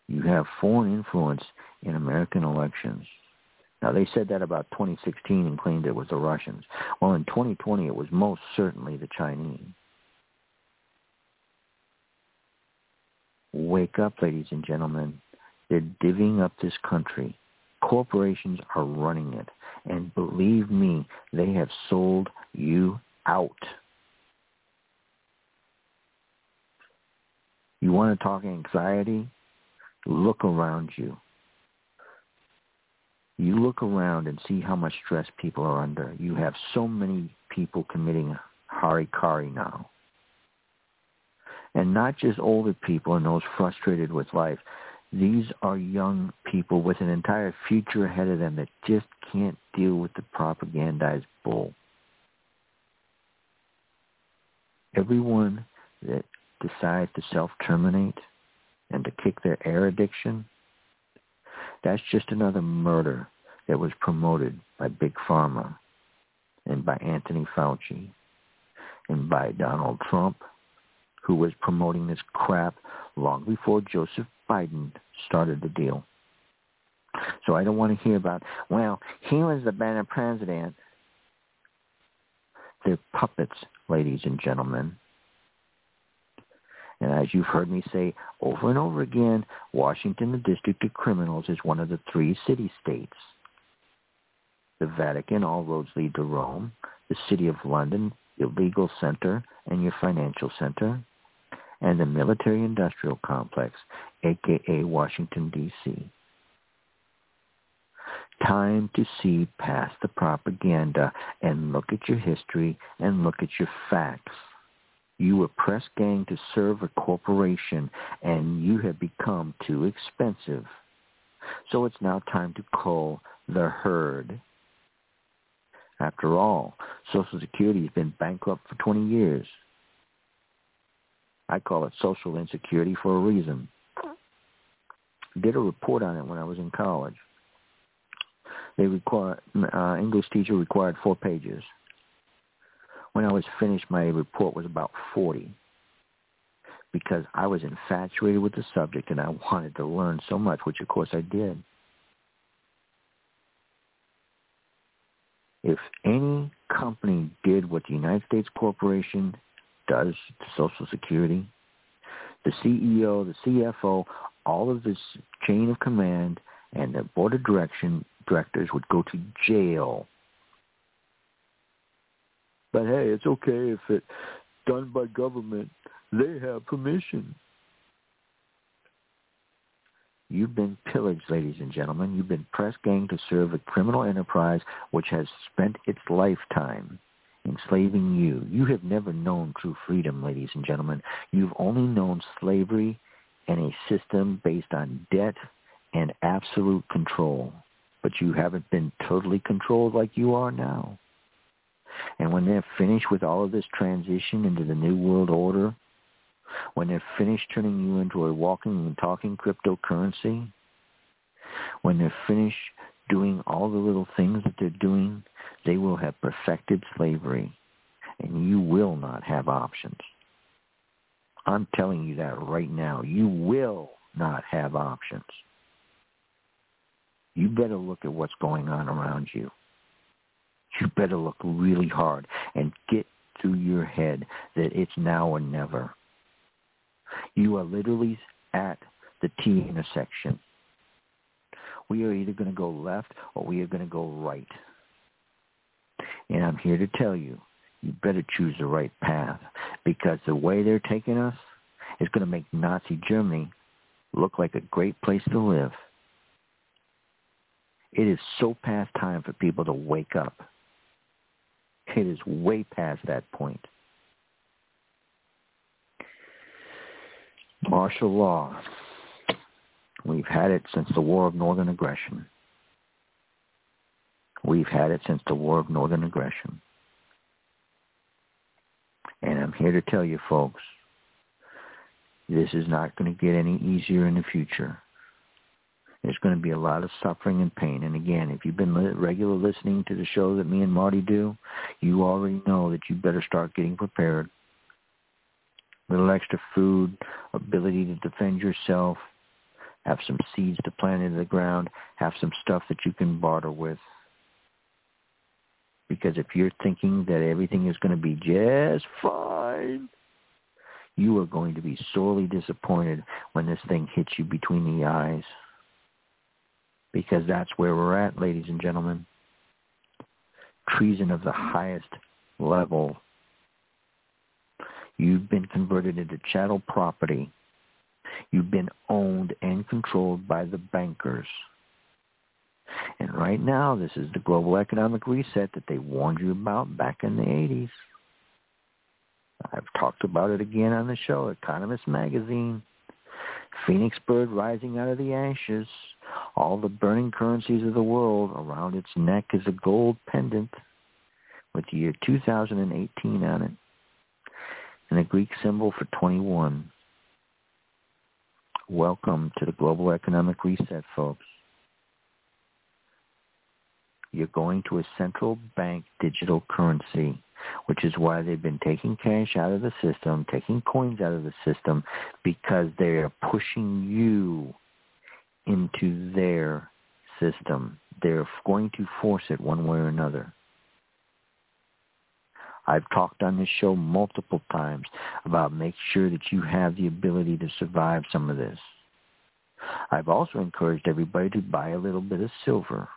you have foreign influence in American elections. Now, they said that about 2016 and claimed it was the Russians. Well, in 2020, it was most certainly the Chinese. Wake up, ladies and gentlemen. They're divvying up this country. Corporations are running it. And believe me, they have sold you out. You want to talk anxiety? Look around you. You look around and see how much stress people are under. You have so many people committing harikari now. And not just older people and those frustrated with life. These are young people with an entire future ahead of them that just can't deal with the propagandized bull. Everyone that decides to self-terminate and to kick their air addiction, that's just another murder that was promoted by Big Pharma and by Anthony Fauci and by Donald Trump, who was promoting this crap long before Joseph Biden started the deal. So I don't want to hear about, well, he was the better president. They're puppets, ladies and gentlemen. And as you've heard me say over and over again, Washington, the District of Criminals, is one of the three city-states. The Vatican, all roads lead to Rome. The City of London, your legal center and your financial center. And the military-industrial complex, aka Washington, D.C. Time to see past the propaganda and look at your history and look at your facts. You were press gang to serve a corporation and you have become too expensive. So it's now time to call the herd. After all, Social Security has been bankrupt for 20 years. I call it social insecurity for a reason. Did a report on it when I was in college. They require uh, English teacher required four pages when I was finished, my report was about 40 because I was infatuated with the subject and I wanted to learn so much, which of course I did. If any company did what the United States Corporation does to Social Security, the CEO, the CFO, all of this chain of command and the board of direction directors would go to jail but hey, it's okay if it's done by government. They have permission. You've been pillaged, ladies and gentlemen. You've been press gang to serve a criminal enterprise which has spent its lifetime enslaving you. You have never known true freedom, ladies and gentlemen. You've only known slavery and a system based on debt and absolute control. But you haven't been totally controlled like you are now. And when they're finished with all of this transition into the New World Order, when they're finished turning you into a walking and talking cryptocurrency, when they're finished doing all the little things that they're doing, they will have perfected slavery, and you will not have options. I'm telling you that right now. You will not have options. You better look at what's going on around you. You better look really hard and get through your head that it's now or never. You are literally at the T intersection. We are either going to go left or we are going to go right. And I'm here to tell you, you better choose the right path because the way they're taking us is going to make Nazi Germany look like a great place to live. It is so past time for people to wake up. It is way past that point. Martial law. We've had it since the War of Northern Aggression. We've had it since the War of Northern Aggression. And I'm here to tell you folks, this is not going to get any easier in the future. There's going to be a lot of suffering and pain. And again, if you've been regular listening to the show that me and Marti do, you already know that you better start getting prepared. A little extra food, ability to defend yourself, have some seeds to plant into the ground, have some stuff that you can barter with. Because if you're thinking that everything is going to be just fine, you are going to be sorely disappointed when this thing hits you between the eyes. Because that's where we're at, ladies and gentlemen. Treason of the highest level. You've been converted into chattel property. You've been owned and controlled by the bankers. And right now, this is the global economic reset that they warned you about back in the 80s. I've talked about it again on the show, Economist Magazine. Phoenix bird rising out of the ashes. All the burning currencies of the world around its neck is a gold pendant with the year 2018 on it and a Greek symbol for 21. Welcome to the global economic reset, folks. You're going to a central bank digital currency, which is why they've been taking cash out of the system, taking coins out of the system, because they are pushing you into their system. They're going to force it one way or another. I've talked on this show multiple times about make sure that you have the ability to survive some of this. I've also encouraged everybody to buy a little bit of silver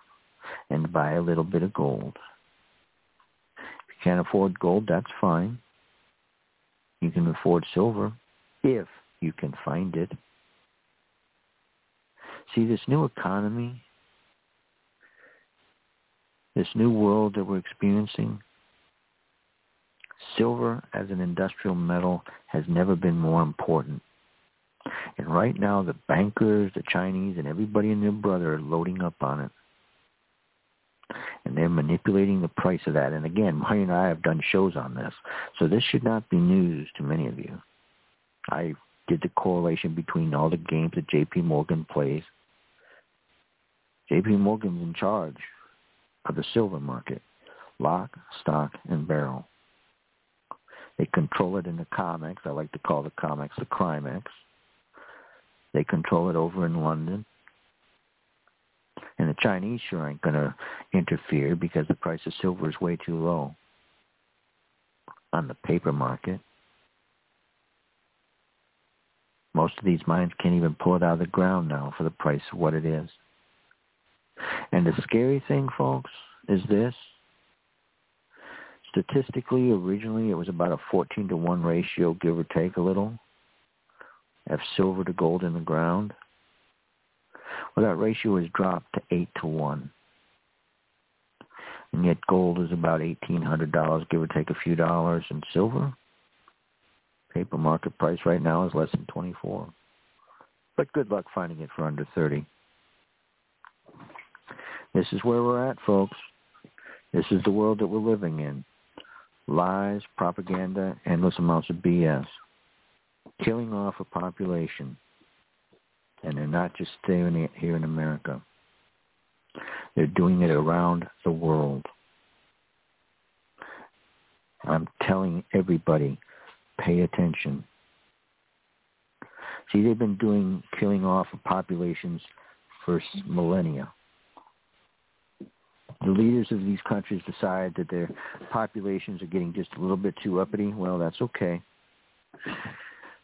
and buy a little bit of gold. If you can't afford gold, that's fine. You can afford silver if you can find it. See, this new economy, this new world that we're experiencing, silver as an industrial metal has never been more important. And right now, the bankers, the Chinese, and everybody and their brother are loading up on it and they're manipulating the price of that. And again, Marti and I have done shows on this, so this should not be news to many of you. I did the correlation between all the games that J.P. Morgan plays. J.P. Morgan's in charge of the silver market, lock, stock, and barrel. They control it in the COMEX. I like to call the COMEX the climax. They control it over in London. And the Chinese sure ain't going to interfere because the price of silver is way too low on the paper market. Most of these mines can't even pull it out of the ground now for the price of what it is. And the scary thing, folks, is this. Statistically, originally it was about a 14 to 1 ratio, give or take a little, of silver to gold in the ground. Well, that ratio has dropped to 8 to 1. And yet gold is about $1,800, give or take a few dollars, and silver, paper market price right now is less than 24. But good luck finding it for under 30. This is where we're at, folks. This is the world that we're living in. Lies, propaganda, endless amounts of BS. Killing off a population and they're not just it here in America. They're doing it around the world. I'm telling everybody, pay attention. See, they've been doing killing off of populations for millennia. The leaders of these countries decide that their populations are getting just a little bit too uppity. Well, that's okay.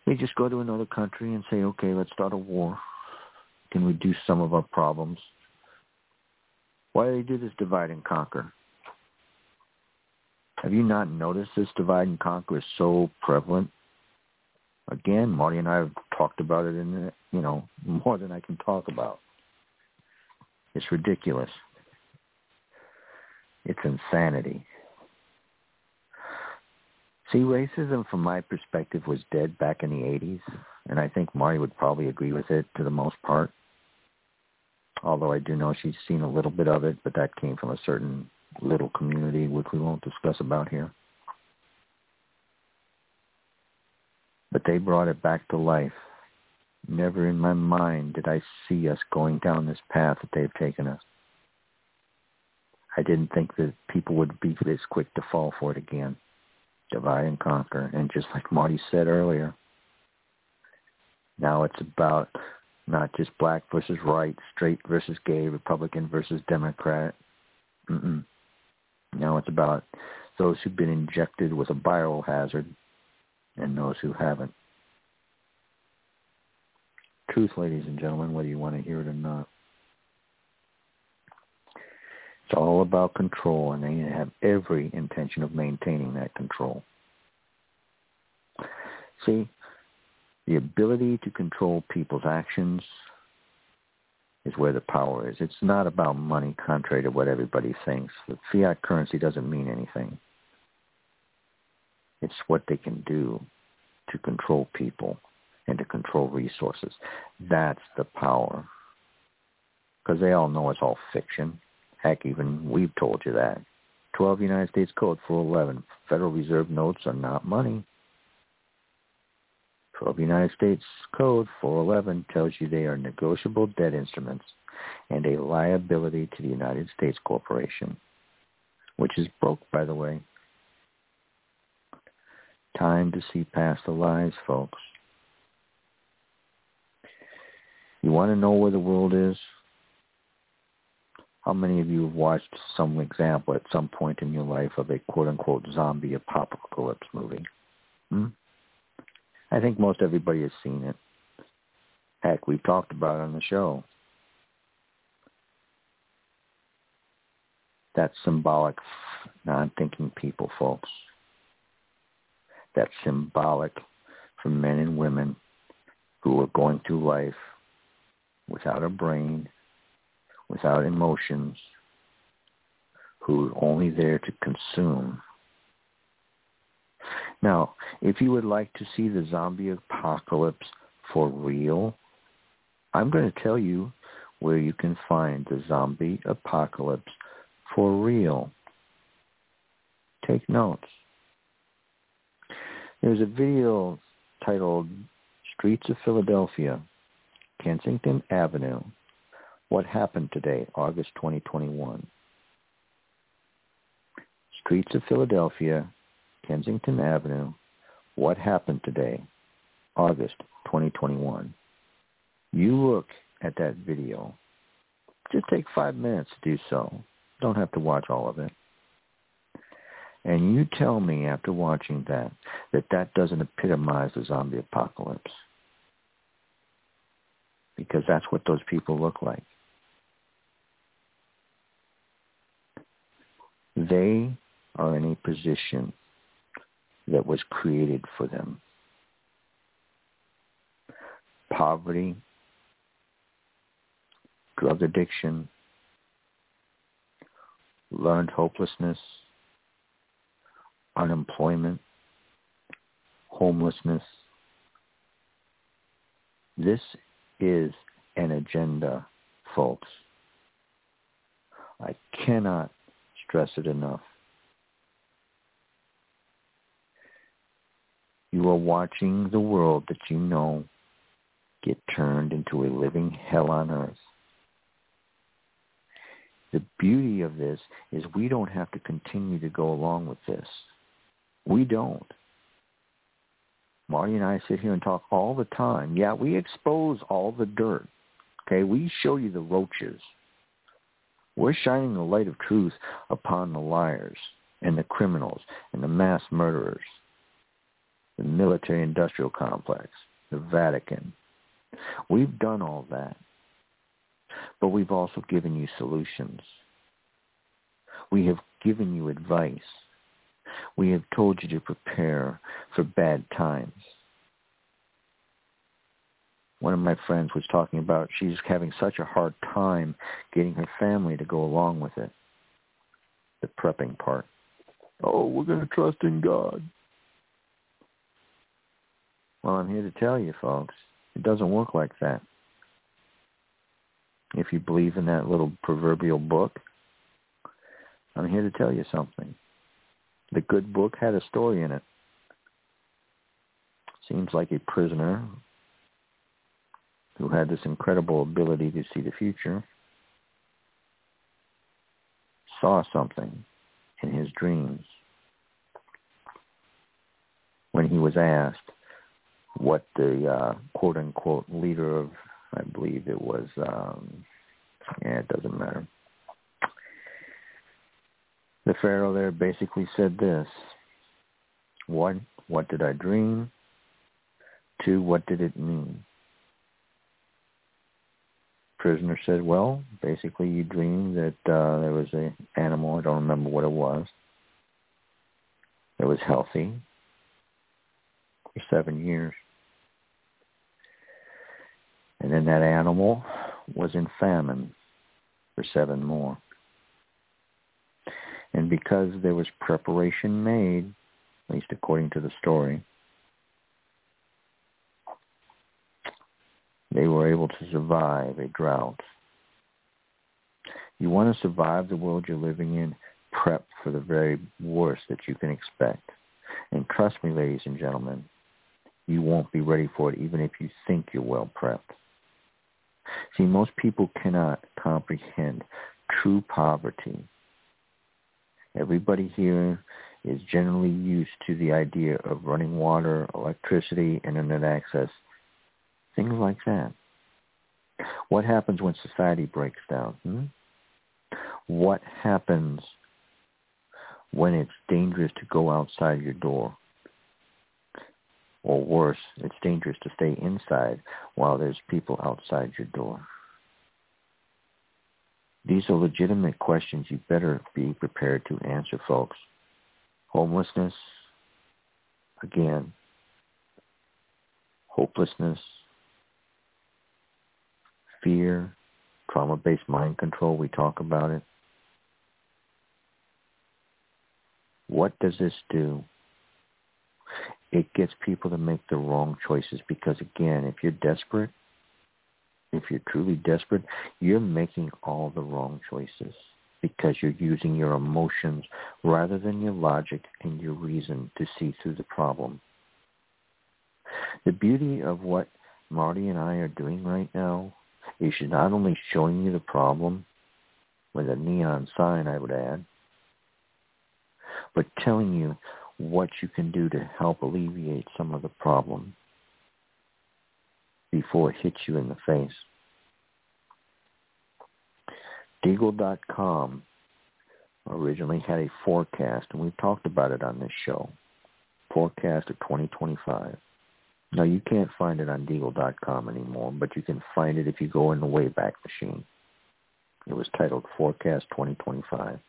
They just go to another country and say, okay, let's start a war. Can reduce some of our problems. Why do they do this divide and conquer? Have you not noticed this divide and conquer is so prevalent? Again, Marti and I have talked about it in you know more than I can talk about. It's ridiculous. It's insanity. See, racism from my perspective was dead back in the 80s, and I think Marti would probably agree with it to the most part. Although I do know she's seen a little bit of it, but that came from a certain little community, which we won't discuss about here. But they brought it back to life. Never in my mind did I see us going down this path that they've taken us. I didn't think that people would be this quick to fall for it again. Divide and conquer. And just like Marti said earlier, now it's about not just black versus white, straight versus gay, Republican versus Democrat. Mm-mm. Now it's about those who've been injected with a biohazard and those who haven't. Truth, ladies and gentlemen, whether you want to hear it or not. It's all about control, and they have every intention of maintaining that control. See, the ability to control people's actions is where the power is. It's not about money, contrary to what everybody thinks. The fiat currency doesn't mean anything. It's what they can do to control people and to control resources. That's the power. Because they all know it's all fiction. Heck, even we've told you that. 12 United States Code 411. Federal Reserve notes are not money. 12 United States Code 411 tells you they are negotiable debt instruments and a liability to the United States Corporation, which is broke, by the way. Time to see past the lies, folks. You want to know where the world is? How many of you have watched some example at some point in your life of a quote-unquote zombie apocalypse movie? Hmm? I think most everybody has seen it. Heck, we've talked about it on the show. That's symbolic non-thinking people, folks. That's symbolic for men and women who are going through life without a brain, without emotions, who are only there to consume now, if you would like to see the zombie apocalypse for real, I'm going to tell you where you can find the zombie apocalypse for real. Take notes. There's a video titled Streets of Philadelphia, Kensington Avenue, What Happened Today, August 2021. Streets of Philadelphia, Kensington Avenue, What Happened Today, August 2021. You look at that video. Just take five minutes to do so. Don't have to watch all of it. And you tell me after watching that that that doesn't epitomize the zombie apocalypse. Because that's what those people look like. They are in a position that was created for them. Poverty, drug addiction, learned hopelessness, unemployment, homelessness. This is an agenda, folks. I cannot stress it enough. You are watching the world that you know get turned into a living hell on earth. The beauty of this is we don't have to continue to go along with this. We don't. Marti and I sit here and talk all the time. Yeah, we expose all the dirt. Okay, we show you the roaches. We're shining the light of truth upon the liars and the criminals and the mass murderers, the military-industrial complex, the Vatican. We've done all that. But we've also given you solutions. We have given you advice. We have told you to prepare for bad times. One of my friends was talking about she's having such a hard time getting her family to go along with it. The prepping part. Oh, we're going to trust in God. Well, I'm here to tell you, folks, it doesn't work like that. If you believe in that little proverbial book, I'm here to tell you something. The good book had a story in it. Seems like a prisoner who had this incredible ability to see the future saw something in his dreams when he was asked what the uh, quote unquote leader of I believe it was um yeah, it doesn't matter. The Pharaoh there basically said this. One, what did I dream? Two, what did it mean? Prisoner said, well, basically you dreamed that uh, there was an animal, I don't remember what it was, that was healthy for seven years. And then that animal was in famine for seven more. And because there was preparation made, at least according to the story, they were able to survive a drought. You want to survive the world you're living in, prep for the very worst that you can expect. And trust me, ladies and gentlemen, you won't be ready for it even if you think you're well prepped. See, most people cannot comprehend true poverty. Everybody here is generally used to the idea of running water, electricity, internet access, things like that. What happens when society breaks down? Hmm? What happens when it's dangerous to go outside your door? Or worse, it's dangerous to stay inside while there's people outside your door. These are legitimate questions you better be prepared to answer, folks. Homelessness, again, hopelessness, fear, trauma-based mind control, we talk about it. What does this do? It gets people to make the wrong choices because again, if you're desperate, if you're truly desperate, you're making all the wrong choices because you're using your emotions rather than your logic and your reason to see through the problem. The beauty of what Marti and I are doing right now is she's not only showing you the problem with a neon sign, I would add, but telling you what you can do to help alleviate some of the problem before it hits you in the face. Deagle.com originally had a forecast, and we've talked about it on this show, forecast of 2025. Now, you can't find it on Deagle.com anymore, but you can find it if you go in the Wayback Machine. It was titled Forecast 2025.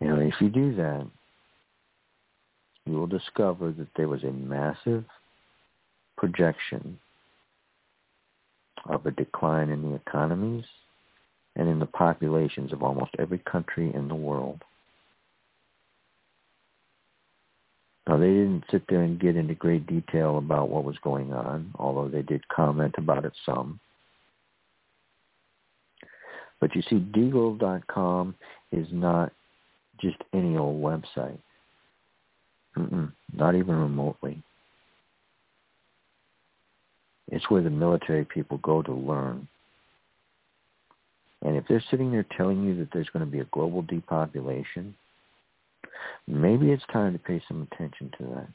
Know, if you do that, you will discover that there was a massive projection of a decline in the economies and in the populations of almost every country in the world. Now, they didn't sit there and get into great detail about what was going on, although they did comment about it some. But you see, Deagle.com is not just any old website. Mm-mm, not even remotely. It's where the military people go to learn. And if they're sitting there telling you that there's going to be a global depopulation, Maybe it's time to pay some attention to that.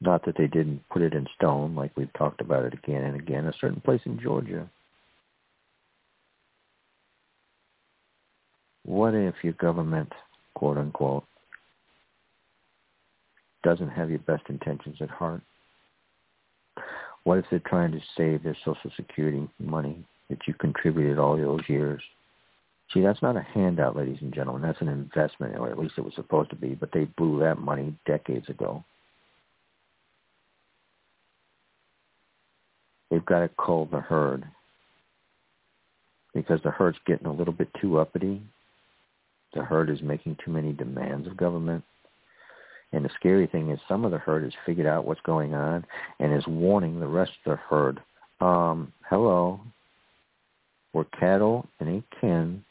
Not that they didn't put it in stone, like we've talked about it again and again, a certain place in Georgia. What if your government, quote unquote, doesn't have your best intentions at heart? What if they're trying to save their Social Security money that you contributed all those years? See, that's not a handout, ladies and gentlemen. That's an investment, or at least it was supposed to be, but they blew that money decades ago. They've got to cull the herd because the herd's getting a little bit too uppity. The herd is making too many demands of government. And the scary thing is some of the herd has figured out what's going on and is warning the rest of the herd, um, hello, we're cattle and ain't kin,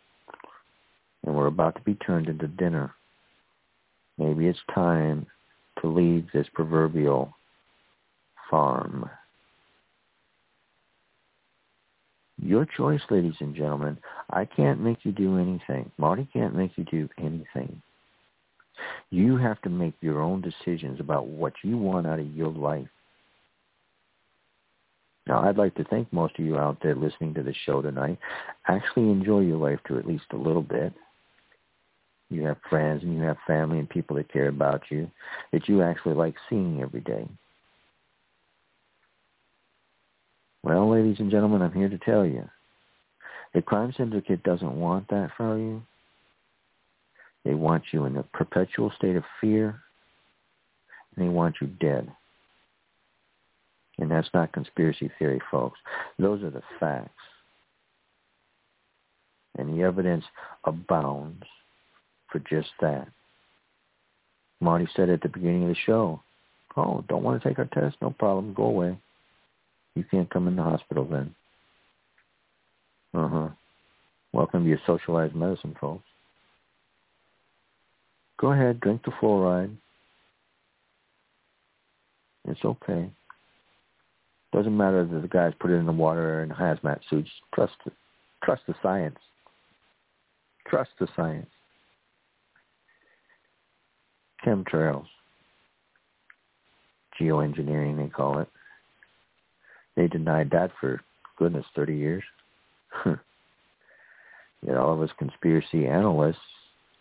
and we're about to be turned into dinner. Maybe it's time to leave this proverbial farm. Your choice, ladies and gentlemen. I can't make you do anything. Marti can't make you do anything. You have to make your own decisions about what you want out of your life. Now, I'd like to thank most of you out there listening to the show tonight. Actually enjoy your life to at least a little bit. You have friends and you have family and people that care about you that you actually like seeing every day. Well, ladies and gentlemen, I'm here to tell you. The crime syndicate doesn't want that for you. They want you in a perpetual state of fear, and they want you dead. And that's not conspiracy theory, folks. Those are the facts. And the evidence abounds for just that. Marti said at the beginning of the show, oh, don't want to take our test? No problem. Go away. You can't come in the hospital then. Uh-huh. Welcome to your socialized medicine, folks. Go ahead, drink the fluoride. It's okay. Doesn't matter that the guys put it in the water in hazmat suits. Trust. Trust the science. Trust the science. Chemtrails. Geoengineering, they call it. They denied that for, goodness, 30 years. Yet all of us conspiracy analysts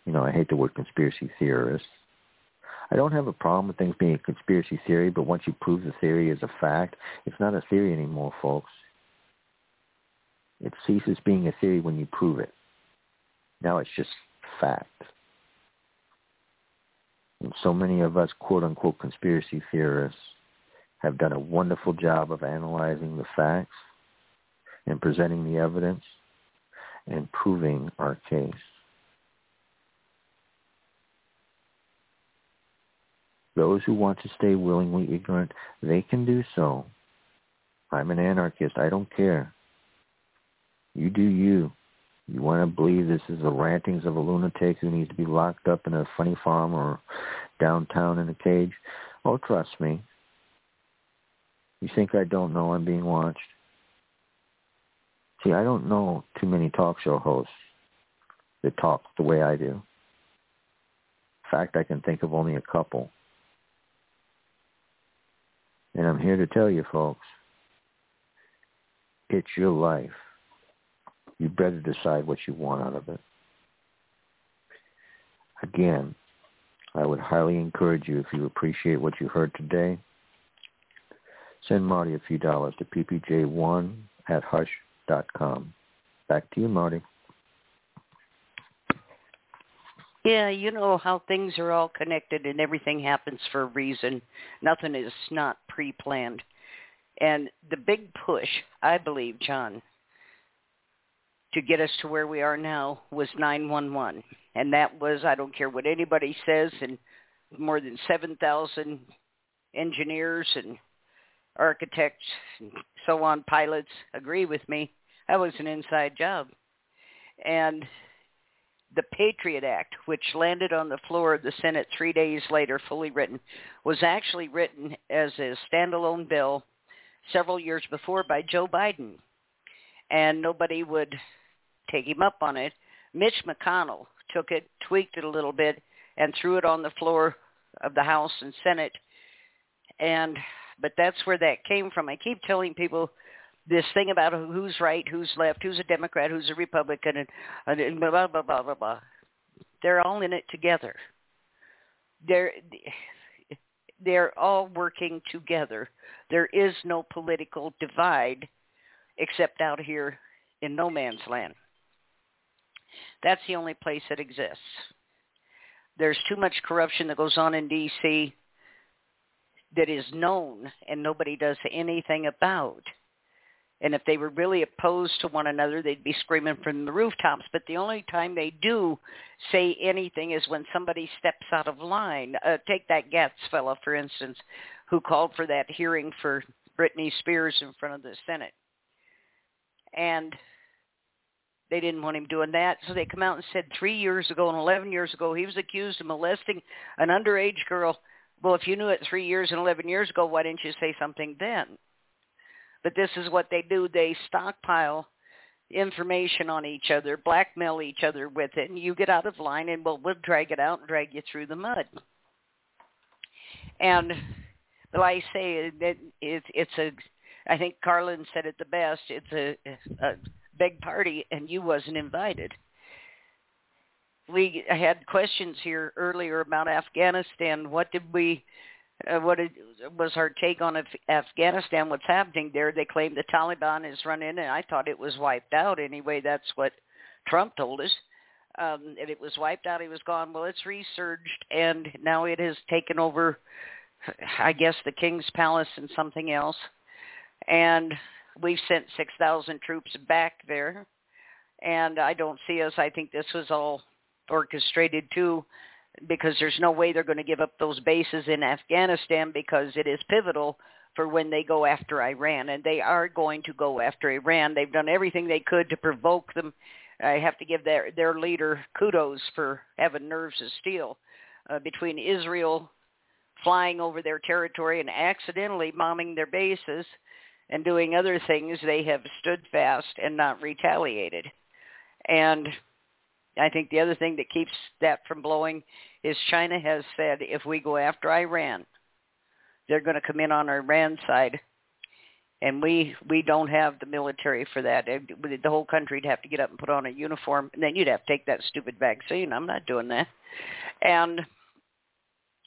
you know, I hate the word conspiracy theorist. I don't have a problem with things being a conspiracy theory, but once you prove the theory is a fact, it's not a theory anymore, folks. It ceases being a theory when you prove it. Now it's just fact. And so many of us quote-unquote conspiracy theorists have done a wonderful job of analyzing the facts and presenting the evidence and proving our case. Those who want to stay willingly ignorant, they can do so. I'm an anarchist. I don't care. You do you. You want to believe this is the rantings of a lunatic who needs to be locked up in a funny farm or downtown in a cage? Oh, trust me. You think I don't know I'm being watched? See, I don't know too many talk show hosts that talk the way I do. In fact, I can think of only a couple. And I'm here to tell you folks, it's your life. You better decide what you want out of it. Again, I would highly encourage you if you appreciate what you heard today, send Marti a few dollars to ppj1 at hush.com. Back to you, Marti. Yeah, you know how things are all connected and everything happens for a reason. Nothing is not pre-planned. And the big push, I believe, John, to get us to where we are now was 911. And that was, I don't care what anybody says, and more than 7,000 engineers and architects and so on, pilots agree with me. That was an inside job. And the Patriot Act, which landed on the floor of the Senate three days later, fully written, was actually written as a standalone bill several years before by Joe Biden. And nobody would take him up on it. Mitch McConnell took it, tweaked it a little bit, and threw it on the floor of the House and Senate. And but that's where that came from. I keep telling people this thing about who's right, who's left, who's a Democrat, who's a Republican, and, and blah blah blah blah blah blah. They're all in it together. They're they're all working together. There is no political divide except out here in no man's land. That's the only place that exists. There's too much corruption that goes on in D.C. that is known and nobody does anything about. And if they were really opposed to one another, they'd be screaming from the rooftops. But the only time they do say anything is when somebody steps out of line. Uh, take that Gaetz fellow, for instance, who called for that hearing for Britney Spears in front of the Senate. And they didn't want him doing that, so they come out and said three years ago and 11 years ago he was accused of molesting an underage girl. Well, if you knew it three years and 11 years ago, why didn't you say something then? But this is what they do. They stockpile information on each other, blackmail each other with it, and you get out of line and we'll, we'll drag it out and drag you through the mud. And like I say, it, it, it's a, I think Carlin said it the best, it's a, a big party and you wasn't invited. We had questions here earlier about Afghanistan. What did we uh, what was our take on Af- Afghanistan, what's happening there. They claim the Taliban is run in, and I thought it was wiped out. Anyway, that's what Trump told us. Um, and it was wiped out. He was gone. Well, it's resurged, and now it has taken over, I guess, the King's Palace and something else. And we've sent 6,000 troops back there. And I don't see us. I think this was all orchestrated too because there's no way they're going to give up those bases in Afghanistan because it is pivotal for when they go after Iran. And they are going to go after Iran. They've done everything they could to provoke them. I have to give their, their leader kudos for having nerves of steel. Uh, between Israel flying over their territory and accidentally bombing their bases and doing other things, they have stood fast and not retaliated. And I think the other thing that keeps that from blowing is China has said if we go after Iran, they're going to come in on Iran's side, and we we don't have the military for that. The whole country'd have to get up and put on a uniform, and then you'd have to take that stupid vaccine. I'm not doing that. And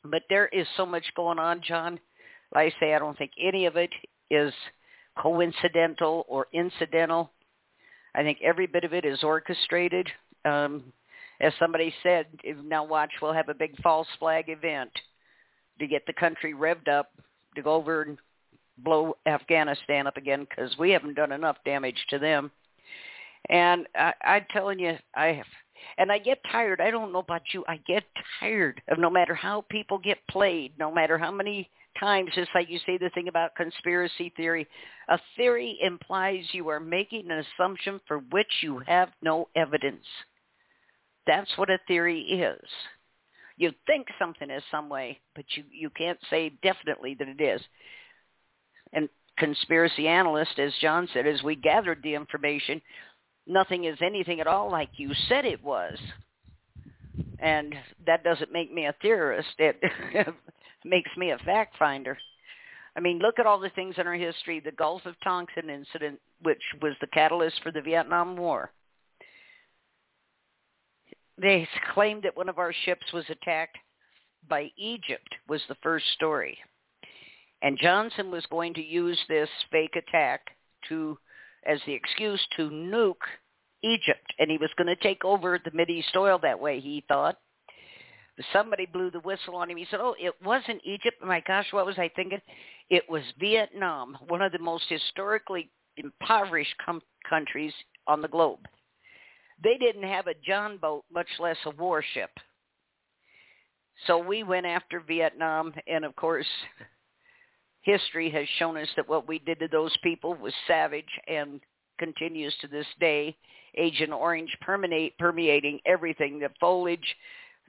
but there is so much going on, John. Like I say, I don't think any of it is coincidental or incidental. I think every bit of it is orchestrated um, as somebody said, now watch, we'll have a big false flag event to get the country revved up to go over and blow Afghanistan up again because we haven't done enough damage to them. And I, I'm telling you, I have, and I get tired. I don't know about you. I get tired of no matter how people get played, no matter how many times, just like you say the thing about conspiracy theory, a theory implies you are making an assumption for which you have no evidence. That's what a theory is. You think something is some way, but you, you can't say definitely that it is. And conspiracy analyst, as John said, as we gathered the information, nothing is anything at all like you said it was. And that doesn't make me a theorist. It makes me a fact finder. I mean, look at all the things in our history. The Gulf of Tonkin incident, which was the catalyst for the Vietnam War they claimed that one of our ships was attacked by Egypt was the first story. And Johnson was going to use this fake attack to as the excuse to nuke Egypt and he was going to take over the Mideast oil that way he thought. Somebody blew the whistle on him. He said, "Oh, it wasn't Egypt. My gosh, what was I thinking? It was Vietnam, one of the most historically impoverished com- countries on the globe." They didn't have a John boat, much less a warship. So we went after Vietnam, and of course, history has shown us that what we did to those people was savage and continues to this day. Agent Orange permeate, permeating everything, the foliage,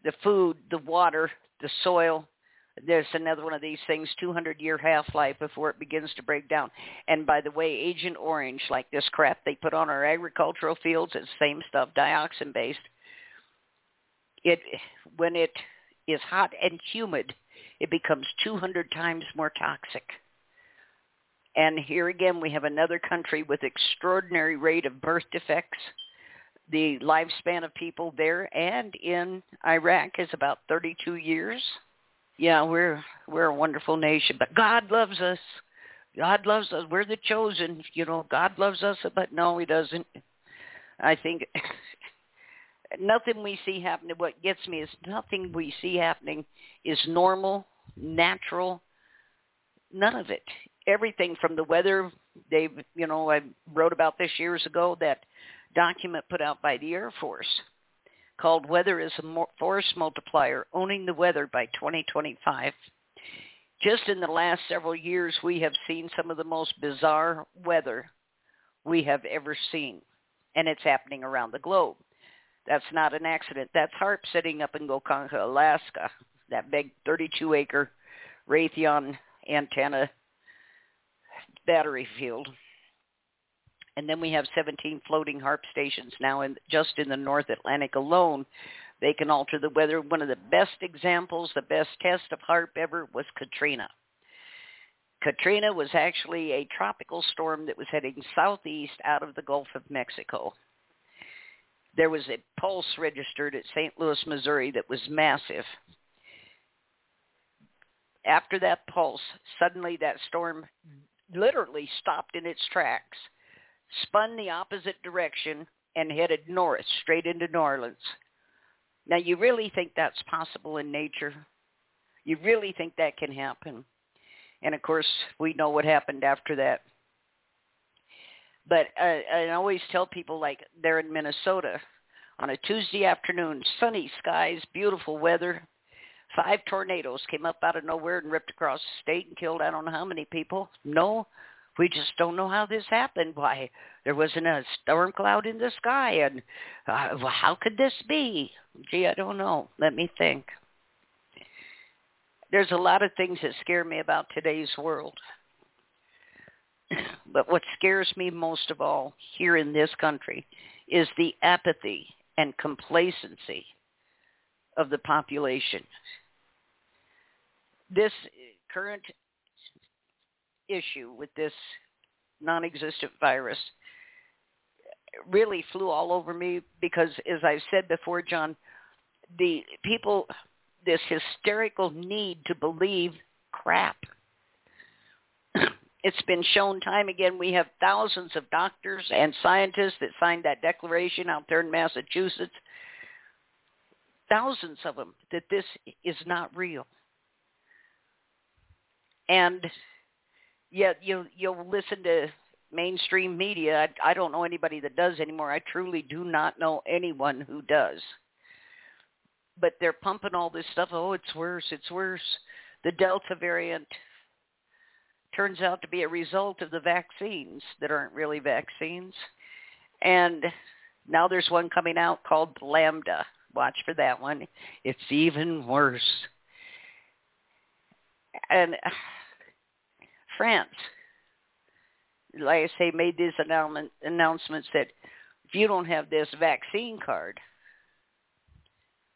the food, the water, the soil, there's another one of these things, 200-year half-life before it begins to break down. And by the way, Agent Orange, like this crap they put on our agricultural fields, it's same stuff, dioxin-based. It when it is hot and humid, it becomes 200 times more toxic. And here again, we have another country with extraordinary rate of birth defects. The lifespan of people there and in Iraq is about 32 years. Yeah, we're we're a wonderful nation, but God loves us. God loves us. We're the chosen. You know, God loves us, but no, He doesn't. I think nothing we see happening. What gets me is nothing we see happening is normal, natural. None of it everything from the weather. They, you know, I wrote about this years ago. That document put out by the Air Force called "Weather is a Force Multiplier: Owning the Weather by 2025." Just in the last several years, we have seen some of the most bizarre weather we have ever seen, and it's happening around the globe. That's not an accident. That's HAARP sitting up in Gonkanka, Alaska, that big 32-acre Raytheon antenna battery field. And then we have 17 floating HAARP stations now in just in the North Atlantic alone. They can alter the weather. One of the best examples, the best test of HAARP ever was Katrina. Katrina was actually a tropical storm that was heading southeast out of the Gulf of Mexico. There was a pulse registered at St. Louis, Missouri that was massive. After that pulse, suddenly that storm literally stopped in its tracks, spun the opposite direction, and headed north, straight into New Orleans. Now, you really think that's possible in nature? You really think that can happen? And of course, we know what happened after that. But uh, I always tell people, like they're in Minnesota on a Tuesday afternoon, sunny skies, beautiful weather. Five tornadoes came up out of nowhere and ripped across the state and killed I don't know how many people. No, we just don't know how this happened. Why there wasn't a storm cloud in the sky, and uh, how could this be? Gee, I don't know. Let me think. There's a lot of things that scare me about today's world. But what scares me most of all here in this country is the apathy and complacency of the population. This current issue with this non-existent virus really flew all over me because as I've said before, John, the people, this hysterical need to believe crap. It's been shown time again. We have thousands of doctors and scientists that signed that declaration out there in Massachusetts thousands of them that this is not real. And yet you you'll listen to mainstream media. I, I don't know anybody that does anymore. I truly do not know anyone who does. But they're pumping all this stuff. Oh, it's worse. It's worse. The Delta variant turns out to be a result of the vaccines that aren't really vaccines. And now there's one coming out called Lambda Watch for that one. It's even worse. And France, like I say, made these announcement, announcements that if you don't have this vaccine card,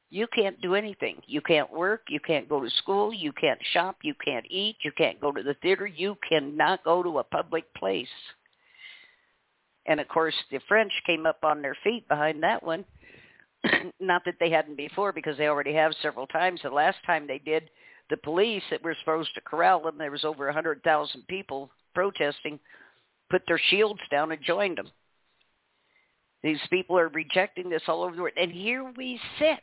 you can't do anything. You can't work. You can't go to school. You can't shop. You can't eat. You can't go to the theater. You cannot go to a public place. And of course, the French came up on their feet behind that one not that they hadn't before because they already have several times. The last time they did, the police that were supposed to corral them, there was over a 100,000 people protesting, put their shields down and joined them. These people are rejecting this all over the world. And here we sit.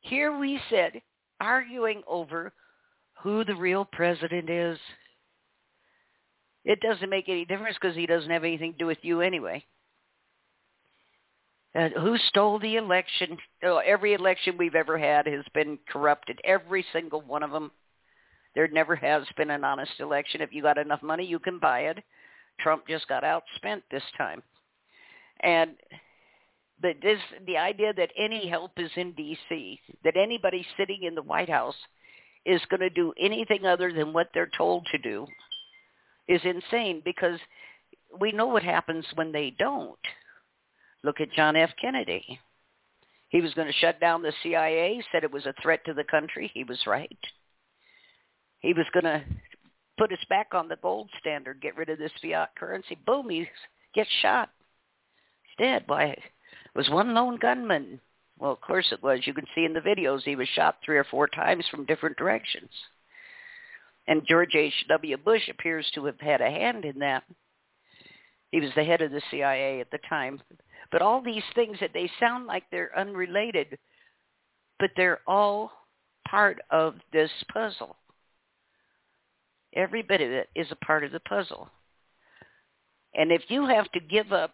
Here we sit arguing over who the real president is. It doesn't make any difference because he doesn't have anything to do with you anyway. Uh, who stole the election? Oh, every election we've ever had has been corrupted. Every single one of them. There never has been an honest election. If you got enough money, you can buy it. Trump just got outspent this time. And the, this, the idea that any help is in D.C., that anybody sitting in the White House is going to do anything other than what they're told to do is insane because we know what happens when they don't. Look at John F. Kennedy. He was going to shut down the CIA, said it was a threat to the country. He was right. He was going to put us back on the gold standard, get rid of this fiat currency. Boom, he gets shot. He's dead. Why? It was one lone gunman. Well, of course it was. You can see in the videos he was shot three or four times from different directions. And George H.W. Bush appears to have had a hand in that. He was the head of the CIA at the time. But all these things that they sound like they're unrelated, but they're all part of this puzzle. Every bit of it is a part of the puzzle. And if you have to give up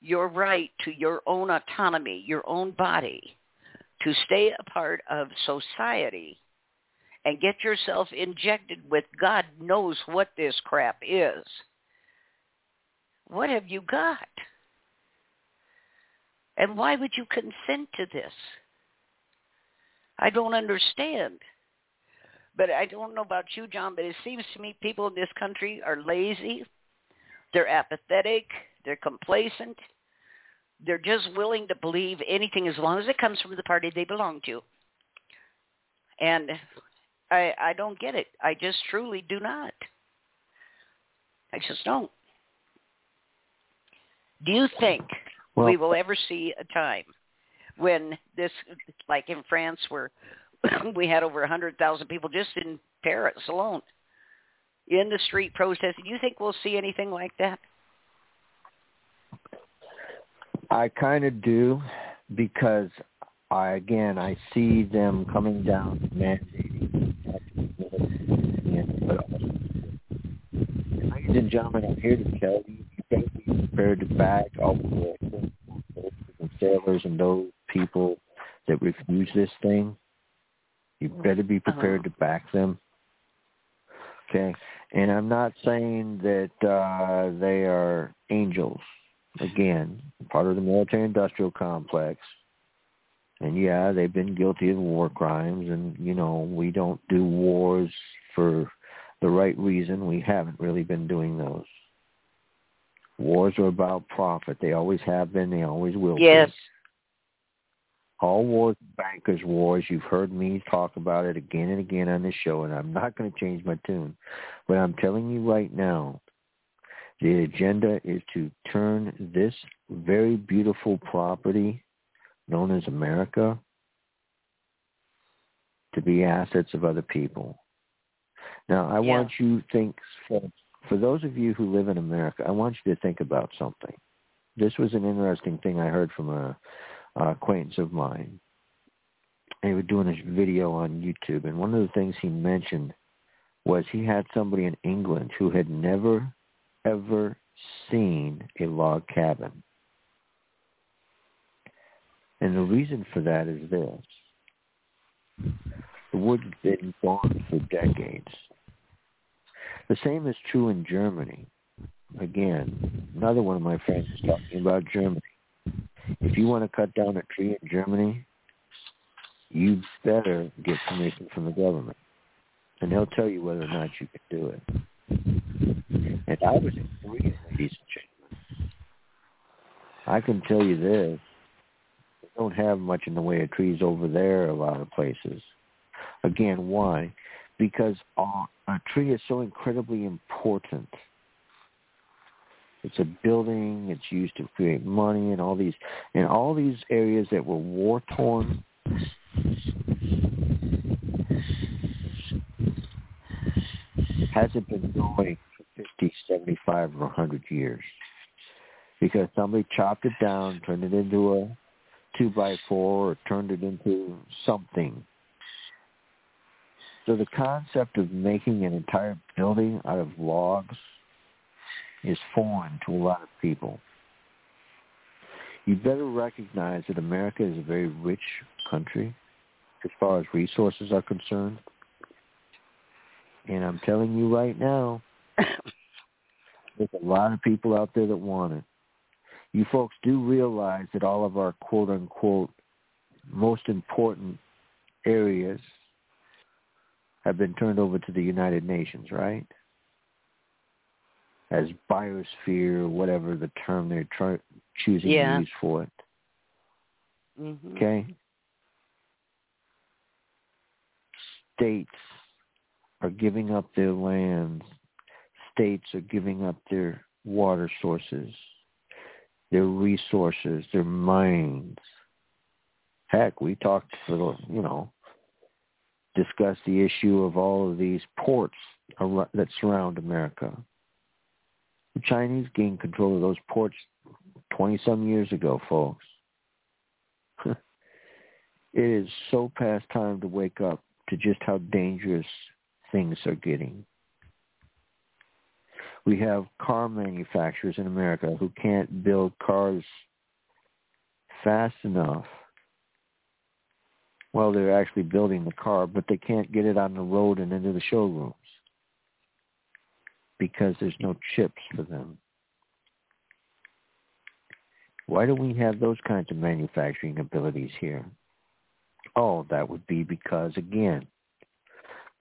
your right to your own autonomy, your own body, to stay a part of society and get yourself injected with God knows what this crap is, what have you got? And why would you consent to this? I don't understand. But I don't know about you, John, but it seems to me people in this country are lazy. They're apathetic. They're complacent. They're just willing to believe anything as long as it comes from the party they belong to. And I I don't get it. I just truly do not. I just don't. Do you think well, we will ever see a time when this, like in France, where we had over a 100,000 people just in Paris alone in the street protesting. Do you think we'll see anything like that? I kind of do because I again I see them coming down mandating. Uh, ladies and gentlemen, I'm here to tell you be prepared to back all the and sailors and those people that refuse this thing. You better be prepared uh-huh. to back them. Okay, and I'm not saying that uh, they are angels. Again, part of the military-industrial complex. And yeah, they've been guilty of war crimes, and you know we don't do wars for the right reason. We haven't really been doing those. Wars are about profit. They always have been. They always will yes. be. All wars, bankers' wars. You've heard me talk about it again and again on this show, and I'm not going to change my tune. But I'm telling you right now, the agenda is to turn this very beautiful property known as America to be assets of other people. Now, I yeah. want you to think, folks, for those of you who live in America, I want you to think about something. This was an interesting thing I heard from a, a acquaintance of mine. He was doing a video on YouTube, and one of the things he mentioned was he had somebody in England who had never, ever seen a log cabin. And the reason for that is this. The wood had been gone for decades. The same is true in Germany. Again, another one of my friends is talking about Germany. If you want to cut down a tree in Germany, you better get permission from the government. And they'll tell you whether or not you can do it. And I was in Korea, ladies gentlemen. I can tell you this. They don't have much in the way of trees over there a lot of places. Again, why? Because a tree is so incredibly important. It's a building. It's used to create money and all these and all these areas that were war torn. Hasn't been going for 50, 75, or 100 years because somebody chopped it down, turned it into a two by four, or turned it into something so the concept of making an entire building out of logs is foreign to a lot of people. You better recognize that America is a very rich country as far as resources are concerned. And I'm telling you right now, there's a lot of people out there that want it. You folks do realize that all of our quote unquote most important areas have been turned over to the United Nations, right? As biosphere, whatever the term they're try- choosing yeah. to use for it. Mm-hmm. Okay? States are giving up their lands. States are giving up their water sources, their resources, their mines. Heck, we talked for you know, discussed the issue of all of these ports that surround America. The Chinese gained control of those ports 20 some years ago, folks. it is so past time to wake up to just how dangerous things are getting. We have car manufacturers in America who can't build cars fast enough. Well, they're actually building the car, but they can't get it on the road and into the showrooms because there's no chips for them. Why don't we have those kinds of manufacturing abilities here? Oh, that would be because, again,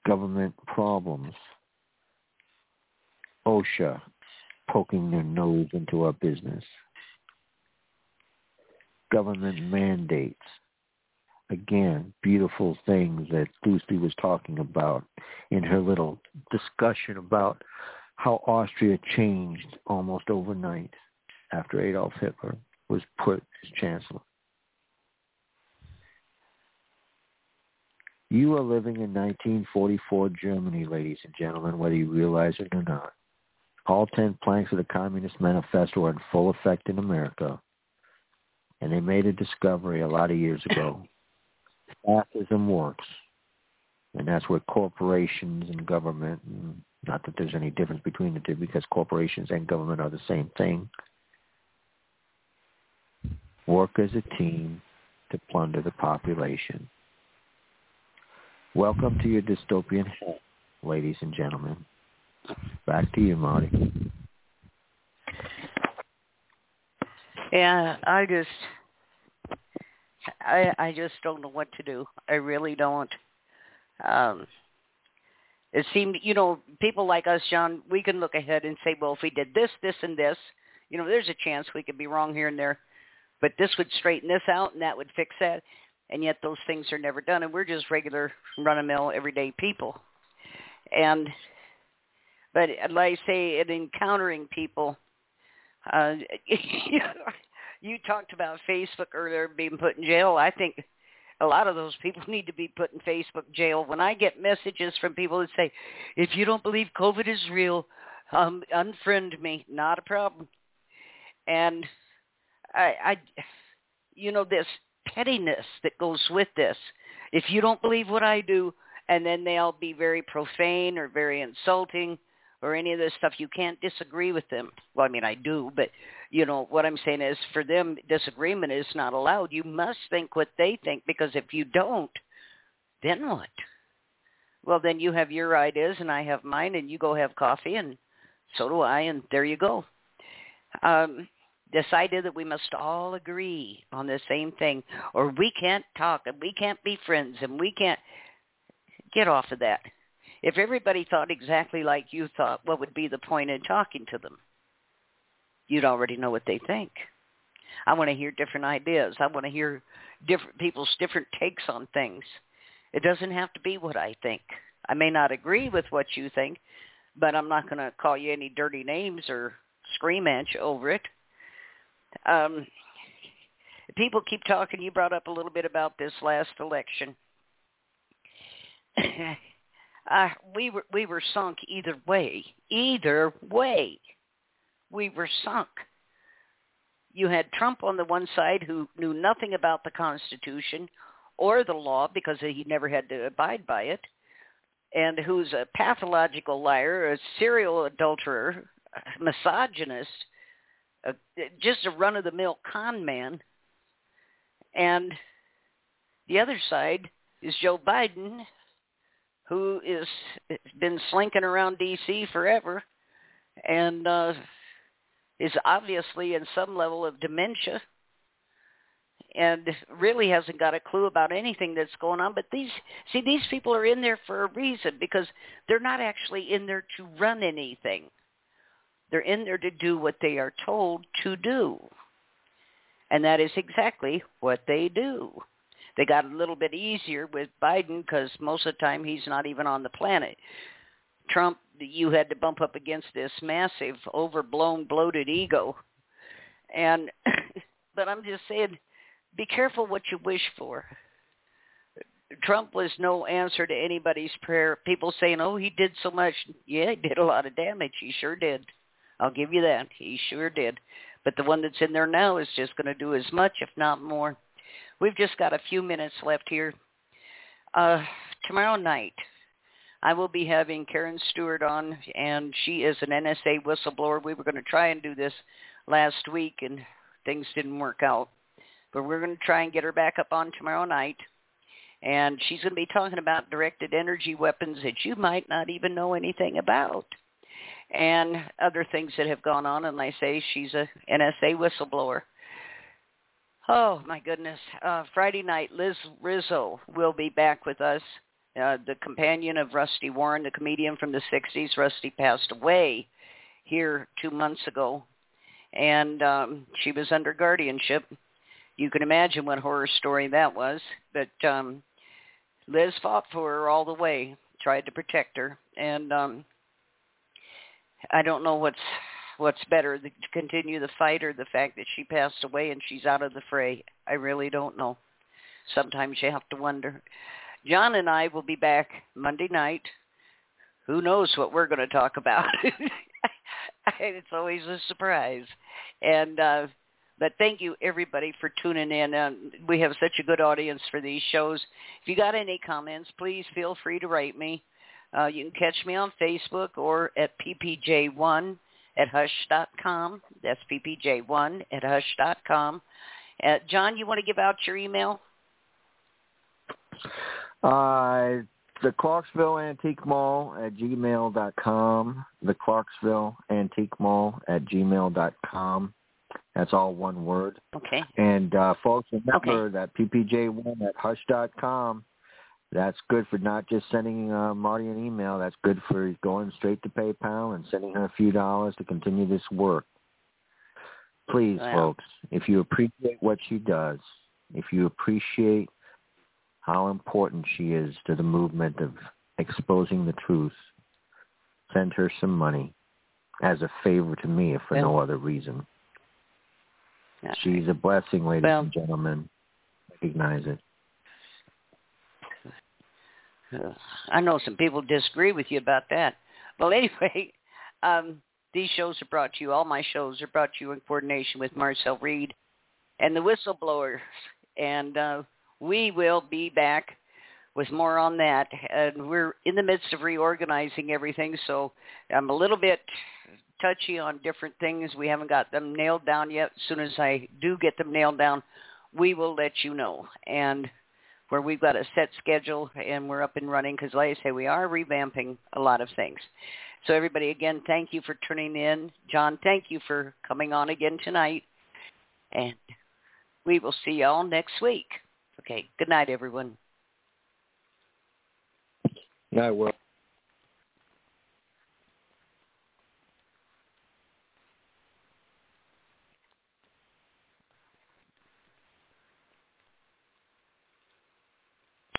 government problems. OSHA poking their nose into our business. Government mandates. Again, beautiful things that Lucy was talking about in her little discussion about how Austria changed almost overnight after Adolf Hitler was put as chancellor. You are living in 1944 Germany, ladies and gentlemen, whether you realize it or not. All ten planks of the Communist Manifesto are in full effect in America. And they made a discovery a lot of years ago. Fascism works. And that's where corporations and government, and not that there's any difference between the two because corporations and government are the same thing, work as a team to plunder the population. Welcome to your dystopian hell, ladies and gentlemen. Back to you, Marti. Yeah, I just, I I just don't know what to do. I really don't. Um, it seemed, you know, people like us, John, we can look ahead and say, well, if we did this, this, and this, you know, there's a chance we could be wrong here and there but this would straighten this out and that would fix that. And yet those things are never done. And we're just regular run-of-mill everyday people. And, but like I say, in encountering people, uh, you talked about Facebook earlier being put in jail. I think a lot of those people need to be put in Facebook jail. When I get messages from people that say, if you don't believe COVID is real, um, unfriend me. Not a problem. And I, I, you know, this pettiness that goes with this. If you don't believe what I do, and then they'll be very profane or very insulting or any of this stuff, you can't disagree with them. Well, I mean, I do, but you know what I'm saying is, for them, disagreement is not allowed. You must think what they think because if you don't, then what? Well, then you have your ideas and I have mine, and you go have coffee, and so do I, and there you go. Um, decided that we must all agree on the same thing or we can't talk and we can't be friends and we can't get off of that. If everybody thought exactly like you thought, what would be the point in talking to them? You'd already know what they think. I want to hear different ideas. I want to hear different people's different takes on things. It doesn't have to be what I think. I may not agree with what you think, but I'm not going to call you any dirty names or scream at you over it um, people keep talking. You brought up a little bit about this last election. uh, we were we were sunk either way. Either way, we were sunk. You had Trump on the one side who knew nothing about the Constitution or the law because he never had to abide by it, and who's a pathological liar, a serial adulterer, a misogynist, a, just a run-of-the-mill con man. And the other side is Joe Biden, who is been slinking around D.C. forever, and uh, is obviously in some level of dementia, and really hasn't got a clue about anything that's going on. But these, see, these people are in there for a reason because they're not actually in there to run anything. They're in there to do what they are told to do. And that is exactly what they do. They got a little bit easier with Biden because most of the time he's not even on the planet. Trump, you had to bump up against this massive, overblown, bloated ego. And, but I'm just saying, be careful what you wish for. Trump was no answer to anybody's prayer. People saying, "Oh, he did so much." Yeah, he did a lot of damage. He sure did. I'll give you that. He sure did. But the one that's in there now is just going to do as much, if not more. We've just got a few minutes left here. Uh, tomorrow night, I will be having Karen Stewart on, and she is an NSA whistleblower. We were going to try and do this last week, and things didn't work out. But we're going to try and get her back up on tomorrow night and she's going to be talking about directed energy weapons that you might not even know anything about and other things that have gone on and I say she's a NSA whistleblower. Oh my goodness. Uh, Friday night, Liz Rizzo will be back with us. Uh, the companion of Rusty Warren, the comedian from the 60s. Rusty passed away here two months ago. And um, she was under guardianship. You can imagine what horror story that was. But um, Liz fought for her all the way, tried to protect her, and um, I don't know what's what's better to continue the fight or the fact that she passed away and she's out of the fray. I really don't know. Sometimes you have to wonder. John and I will be back Monday night. Who knows what we're going to talk about? it's always a surprise. And uh but thank you everybody for tuning in. Um, we have such a good audience for these shows. If you got any comments, please feel free to write me. Uh, you can catch me on Facebook or at ppj1 at hush.com. That's ppj1 at hush.com. Uh, John, you want to give out your email? Uh, the Clarksville Antique Mall at gmail.com. The Clarksville Antique Mall at gmail.com. That's all one word. Okay. And uh, folks, remember okay. that ppj1 at hush.com. That's good for not just sending uh, Marti an email. That's good for going straight to PayPal and sending her a few dollars to continue this work. Please, wow. folks, if you appreciate what she does, if you appreciate how important she is to the movement of exposing the truth, send her some money as a favor to me, if for no other reason. She's a blessing, ladies well, and gentlemen. Recognize it. I know some people disagree with you about that. Well, anyway, um, these shows are brought to you. All my shows are brought to you in coordination with Marcel Reed and the Whistleblowers. And uh, we will be back with more on that. And we're in the midst of reorganizing everything, so I'm a little bit touchy on different things. We haven't got them nailed down yet. As soon as I do get them nailed down, we will let you know. And where we've got a set schedule and we're up and running because, like I say, we are revamping a lot of things. So everybody, again, thank you for tuning in. John, thank you for coming on again tonight. And we will see y'all next week. Okay, good night, everyone. Night, Will.